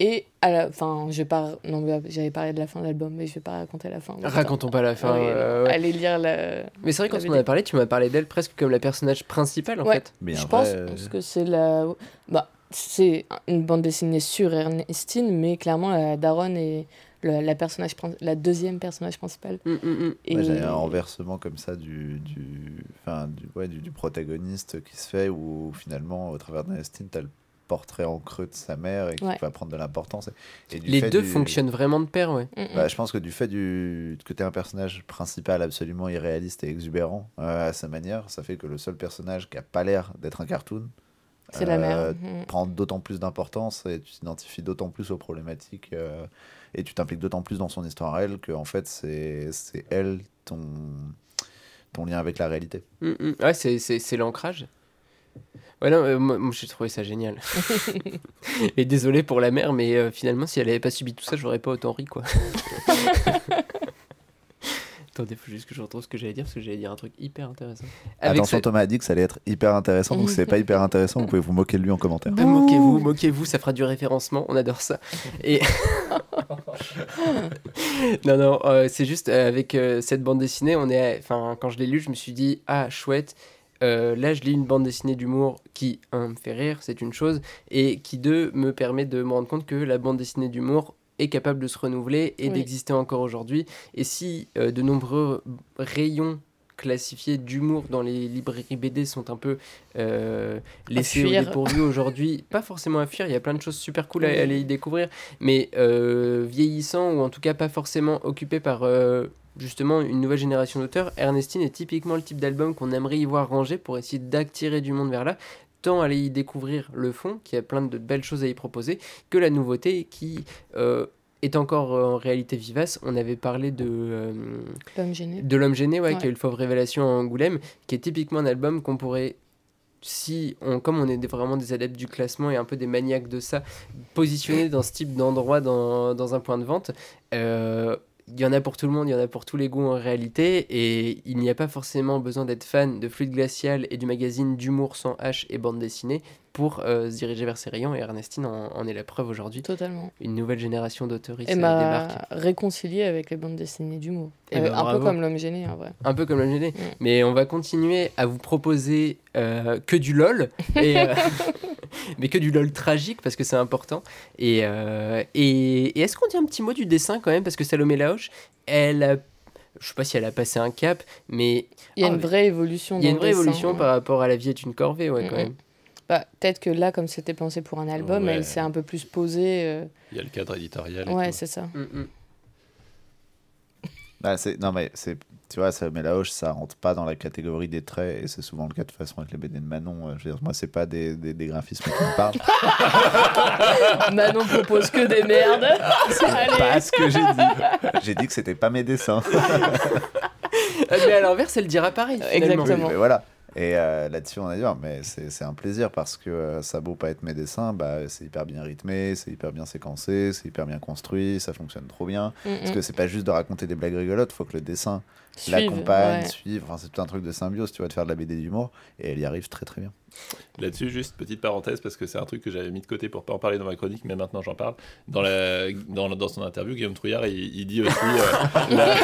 S2: Et à la fin, je vais pas. Non, j'avais parlé de la fin de l'album, mais je vais pas raconter la fin.
S5: Racontons pas la fin.
S2: Ouais,
S5: euh, ouais.
S2: Allez lire la.
S5: Mais c'est vrai, quand on en a parlé, tu m'as parlé d'elle presque comme la personnage principale en
S2: Ouais.
S5: fait.
S3: Mais
S2: je
S3: en
S2: pense
S3: vrai, euh,
S2: parce que c'est la. Bah, c'est une bande dessinée sur Ernestine, mais clairement, la Daronne est la, la personnage, la deuxième personnage principal.
S5: Mm, mm, mm.
S2: Et...
S3: Ouais, J'avais un renversement comme ça du, du, enfin, du, ouais, du, du protagoniste qui se fait où finalement au travers d'Ernestine t'as le portrait en creux de sa mère et qui
S2: Ouais.
S3: va prendre de l'importance. Et du
S5: Les
S3: fait
S5: deux
S3: du-
S5: fonctionnent vraiment de pair, ouais.
S2: Mm, mm.
S3: Bah, je pense que du fait du... que tu es un personnage principal absolument irréaliste et exubérant euh, à sa manière, ça fait que le seul personnage qui a pas l'air d'être un cartoon
S2: c'est la
S3: euh,
S2: mère. Mm.
S3: prend d'autant plus d'importance et tu t'identifies d'autant plus aux problématiques euh, et tu t'impliques d'autant plus dans son histoire à elle que en fait c'est c'est elle ton ton lien avec la réalité.
S5: Mm, mm. Ouais, c'est l'ancrage. Ouais, non, euh, moi, moi, j'ai trouvé ça génial. et désolé pour la mère, mais euh, finalement, si elle avait pas subi tout ça, j'aurais pas autant ri, quoi. Attendez, faut juste que je retrouve ce que j'allais dire, parce que j'allais dire un truc hyper intéressant. Avec
S3: Attention,
S5: ce-
S3: Thomas a dit que ça allait être hyper intéressant, donc si c'est pas hyper intéressant, vous pouvez vous moquer de lui en commentaire.
S5: Ah, moquez-vous, moquez-vous, ça fera du référencement, on adore ça. Et non, non, euh, c'est juste euh, avec euh, cette bande dessinée, on est, enfin, quand je l'ai lu, je me suis dit ah chouette. Euh, là, je lis une bande dessinée d'humour qui, un, me fait rire, c'est une chose, et qui, deux, me permet de me rendre compte que la bande dessinée d'humour est capable de se renouveler et
S2: Oui.
S5: d'exister encore aujourd'hui. Et si euh, de nombreux rayons classifiés d'humour dans les librairies BD sont un peu euh, laissés au dépourvu aujourd'hui, pas forcément à fuir, il y a plein de choses super cool à aller y découvrir, mais euh, vieillissant ou en tout cas pas forcément occupé par euh, justement une nouvelle génération d'auteurs, Ernestine est typiquement le type d'album qu'on aimerait y voir rangé pour essayer d'attirer du monde vers là, tant aller y découvrir le fond, qui a plein de belles choses à y proposer, que la nouveauté qui euh, est encore euh, en réalité vivace. On avait parlé de... euh,
S2: L'homme gêné.
S5: de l'homme gêné, ouais,
S2: Ouais.
S5: qui a eu le fauve révélation à Angoulême, qui est typiquement un album qu'on pourrait si on, comme on est vraiment des adeptes du classement et un peu des maniaques de ça, positionnés dans ce type d'endroit dans, dans un point de vente, euh, il y en a pour tout le monde, il y en a pour tous les goûts en réalité, et il n'y a pas forcément besoin d'être fan de Fluide Glacial et du magazine d'humour sans H et bande dessinée pour euh, se diriger vers ces rayons, et Ernestine en, en est la preuve aujourd'hui.
S2: Totalement.
S5: Une nouvelle génération d'auteuristes euh,
S2: m'a
S5: débarque.
S2: réconcilié avec les bandes dessinées d'humour.
S5: Eh
S2: Euh,
S5: ben,
S2: un
S5: bravo.
S2: peu comme l'homme gêné, en vrai.
S5: un peu comme GD.
S2: Mm.
S5: Mais on va continuer à vous proposer euh, que du LOL, et, euh, mais que du LOL tragique parce que c'est important. Et, euh, et, et est-ce qu'on dit un petit mot du dessin quand même? Parce que Salomé Laoche, elle a, je sais pas si elle a passé un cap, mais
S2: Il y a une vraie évolution.
S5: il y a une vraie évolution par rapport à La vie est une corvée, ouais, quand même.
S2: Bah, Peut-être que là, comme c'était pensé pour un album,
S6: Ouais.
S2: elle s'est un peu plus posée. euh,
S6: Il y a le cadre éditorial.
S2: Ouais, c'est ça.
S5: Mm, mm.
S3: Bah, c'est- non, mais c'est, tu vois, ça, mais la hoche, ça rentre pas dans la catégorie des traits, et c'est souvent le cas de toute façon avec les BD de Manon. euh, Je veux dire, moi, c'est pas des, des, des graphismes qui me parlent.
S2: Manon propose que des merdes. Allez.
S3: pas ce que j'ai dit. J'ai dit que c'était pas mes dessins.
S5: Ah, mais à l'inverse, elle dira pareil. finalement.
S2: Exactement.
S3: Oui, mais voilà. Et euh, là-dessus, on a dit, mais c'est un plaisir parce que euh, ça beau pas être mes dessins, bah, c'est hyper bien rythmé, c'est hyper bien séquencé, c'est hyper bien construit, ça fonctionne trop bien.
S2: Mm,
S3: Parce
S2: mm.
S3: que c'est pas juste de raconter des blagues rigolotes, faut que le dessin l'accompagne,
S2: ouais.
S3: suive. Enfin, c'est tout un truc de symbiose, tu vois, de faire de la BD d'humour. Et elle y arrive très très bien.
S6: Là-dessus, juste petite parenthèse, parce que c'est un truc que j'avais mis de côté pour pas en parler dans ma chronique, mais maintenant j'en parle. Dans, la, dans, dans son interview, Guillaume Trouillard, il, il dit aussi. euh, la-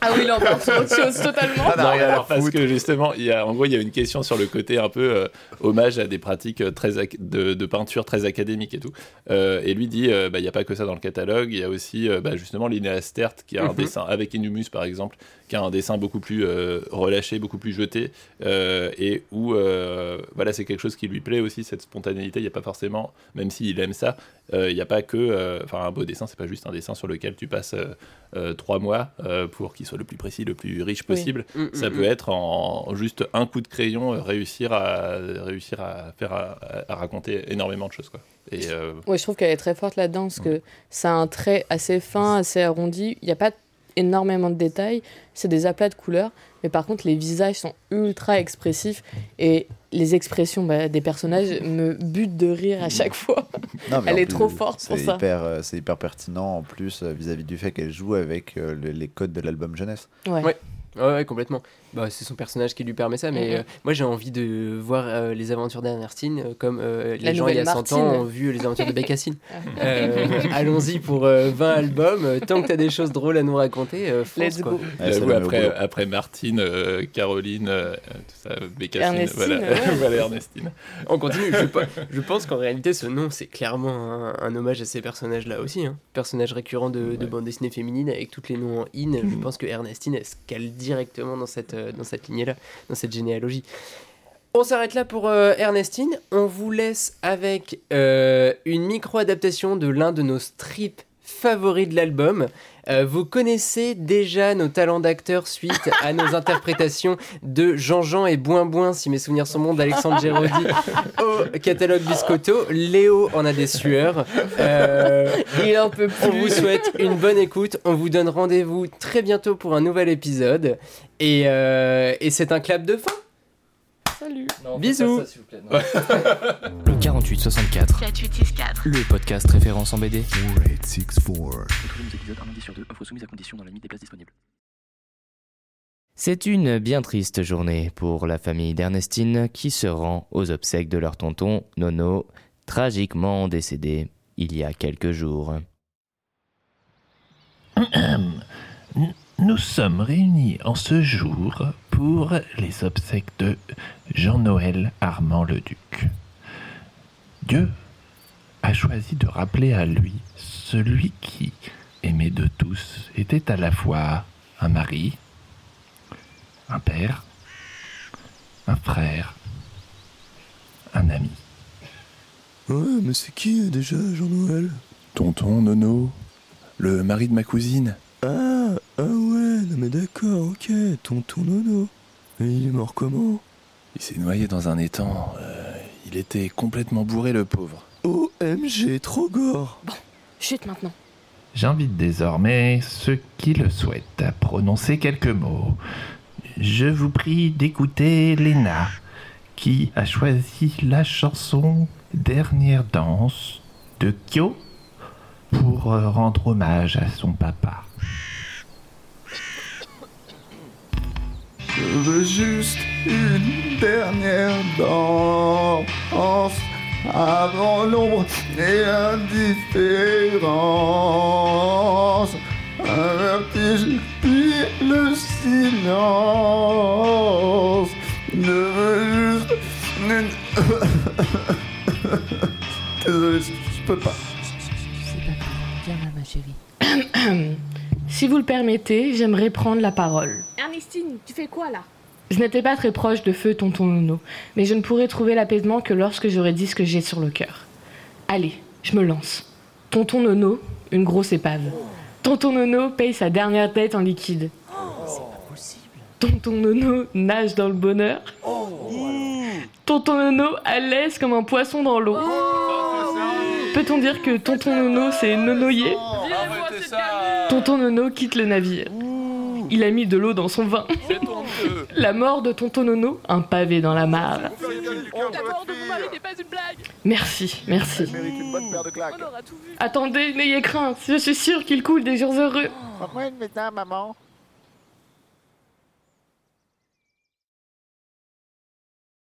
S2: Ah oui, là, autre chose totalement.
S3: Ah,
S6: Non, alors, parce que justement, il y a, en gros, il y a une question sur le côté un peu euh, hommage à des pratiques euh, très de, de peinture très académiques et tout. Euh, et lui dit, euh, bah, il n'y a pas que ça dans le catalogue, il y a aussi euh, bah, justement Linnea Stert qui a un
S5: Mhm.
S6: dessin avec Inumus par exemple, qui a un dessin beaucoup plus euh, relâché, beaucoup plus jeté, euh, et où euh, voilà, c'est quelque chose qui lui plaît aussi, cette spontanéité. Il n'y a pas forcément, même s'il aime ça, il n'y a pas que, enfin, un beau dessin, c'est pas juste un dessin sur lequel tu passes trois mois pour qu'il soit le plus précis, le plus riche possible.
S5: Mm, mm,
S6: Ça
S5: mm.
S6: peut être en juste un coup de crayon réussir à réussir à faire à, à raconter énormément de choses quoi. Et euh,
S2: Ouais, je trouve qu'elle est très forte là-dedans parce que ça a un trait assez fin, assez arrondi. Il n'y a pas énormément de détails, c'est des aplats de couleurs, mais par contre les visages sont ultra expressifs et les expressions bah, des personnages me butent de rire à chaque fois.
S3: Non,
S2: Elle est
S3: plus,
S2: trop forte pour ça.
S3: Euh, c'est hyper pertinent en plus euh, vis-à-vis du fait qu'elle joue avec euh, le- les codes de l'album jeunesse.
S2: Ouais.
S5: Ouais. Ouais, ouais, complètement. Bah, c'est son personnage qui lui permet ça, mais euh, moi j'ai envie de voir euh, les aventures d'Ernestine euh, comme euh,
S2: La
S5: les gens il y a
S2: nouvelle
S5: 100 ans
S2: Martine.
S5: ont vu les aventures de Bécassine. Euh, Allons-y pour euh, 20 albums. tant que t'as des choses drôles à nous raconter, euh, fonce,
S2: Let's
S5: quoi.
S2: go.
S3: Ça au
S6: après après Martine, euh, Caroline, euh, tout ça, Bécassine,
S2: Ernestine,
S6: voilà,
S2: ouais.
S6: voilà Ernestine.
S5: On continue. Je, pe- je pense qu'en réalité, ce nom, c'est clairement un, un hommage à ces personnages-là aussi. Hein. Personnages récurrents de, bande dessinée féminine avec tous les noms en in. Je pense que Ernestine, elle se cale directement dans cette, euh, dans cette lignée-là, dans cette généalogie. On s'arrête là pour euh, Ernestine. On vous laisse avec euh, une micro-adaptation de l'un de nos strips favoris de l'album. Euh, vous connaissez déjà nos talents d'acteurs suite à nos interprétations de Jean-Jean et Boin Boin, si mes souvenirs sont bons, d'Alexandre Géraudy au catalogue Biscotto. Léo en a des sueurs. Euh,
S2: Il en peut
S5: on
S2: plus.
S5: vous souhaite une bonne écoute. On vous donne rendez-vous très bientôt pour un nouvel épisode. Et, euh, et c'est un clap de fin.
S2: Salut.
S5: Bisous.
S1: Le 4864,
S9: 4864.
S1: le podcast référence en BD.
S8: 4864.
S4: Retrouvez nos épisodes un lundi sur deux, offre soumise à condition dans la limite des places disponibles.
S1: C'est une bien triste journée pour la famille d'Ernestine qui se rend aux obsèques de leur tonton Nono, tragiquement décédé il y a quelques jours.
S10: Nous sommes réunis en ce jour pour les obsèques de Jean-Noël Armand le Duc. Dieu a choisi de rappeler à lui celui qui, aimé de tous, était à la fois un mari, un père, un frère, un ami.
S8: Ouais, mais c'est qui euh, déjà, Jean-Noël?
S10: Tonton Nono, le mari de ma cousine.
S8: Ah, ah ouais, non mais d'accord, ok, tonton Nono. Et il est mort comment?
S10: Il s'est noyé dans un étang. euh, il était complètement bourré, le pauvre.
S8: OMG, trop gore
S2: Chut maintenant.
S10: J'invite désormais ceux qui le souhaitent à prononcer quelques mots. Je vous prie d'écouter Léna, qui a choisi la chanson Dernière danse de Kyo pour rendre hommage à son papa.
S3: Je veux juste une dernière danse avant l'ombre et l'indifférence. Un vertige puis le silence. Je veux juste une... Désolé, je peux pas.
S7: C'est pas grave. Viens là, ma chérie.
S2: Si vous le permettez, j'aimerais prendre la parole.
S9: Ernestine, tu fais quoi là?
S2: Je n'étais pas très proche de feu tonton Nono, mais je ne pourrai trouver l'apaisement que lorsque j'aurai dit ce que j'ai sur le cœur. Allez, je me lance. Tonton Nono, une grosse épave. Tonton Nono paye sa dernière dette en liquide. Tonton Nono nage dans le bonheur. Tonton Nono à l'aise comme un poisson dans l'eau. Peut-on dire que Tonton Nono s'est Tonton Nono quitte le navire. Il a mis de l'eau dans son vin. La mort de Tonton Nono, un pavé dans la mare.
S9: La mort de mon mari n'est pas une blague
S2: Merci, merci.
S3: mérite une bonne paire de claques.
S9: On aura tout vu
S2: Attendez, n'ayez crainte, je suis sûre qu'il coule des jours heureux.
S3: Pourquoi une médecin, maman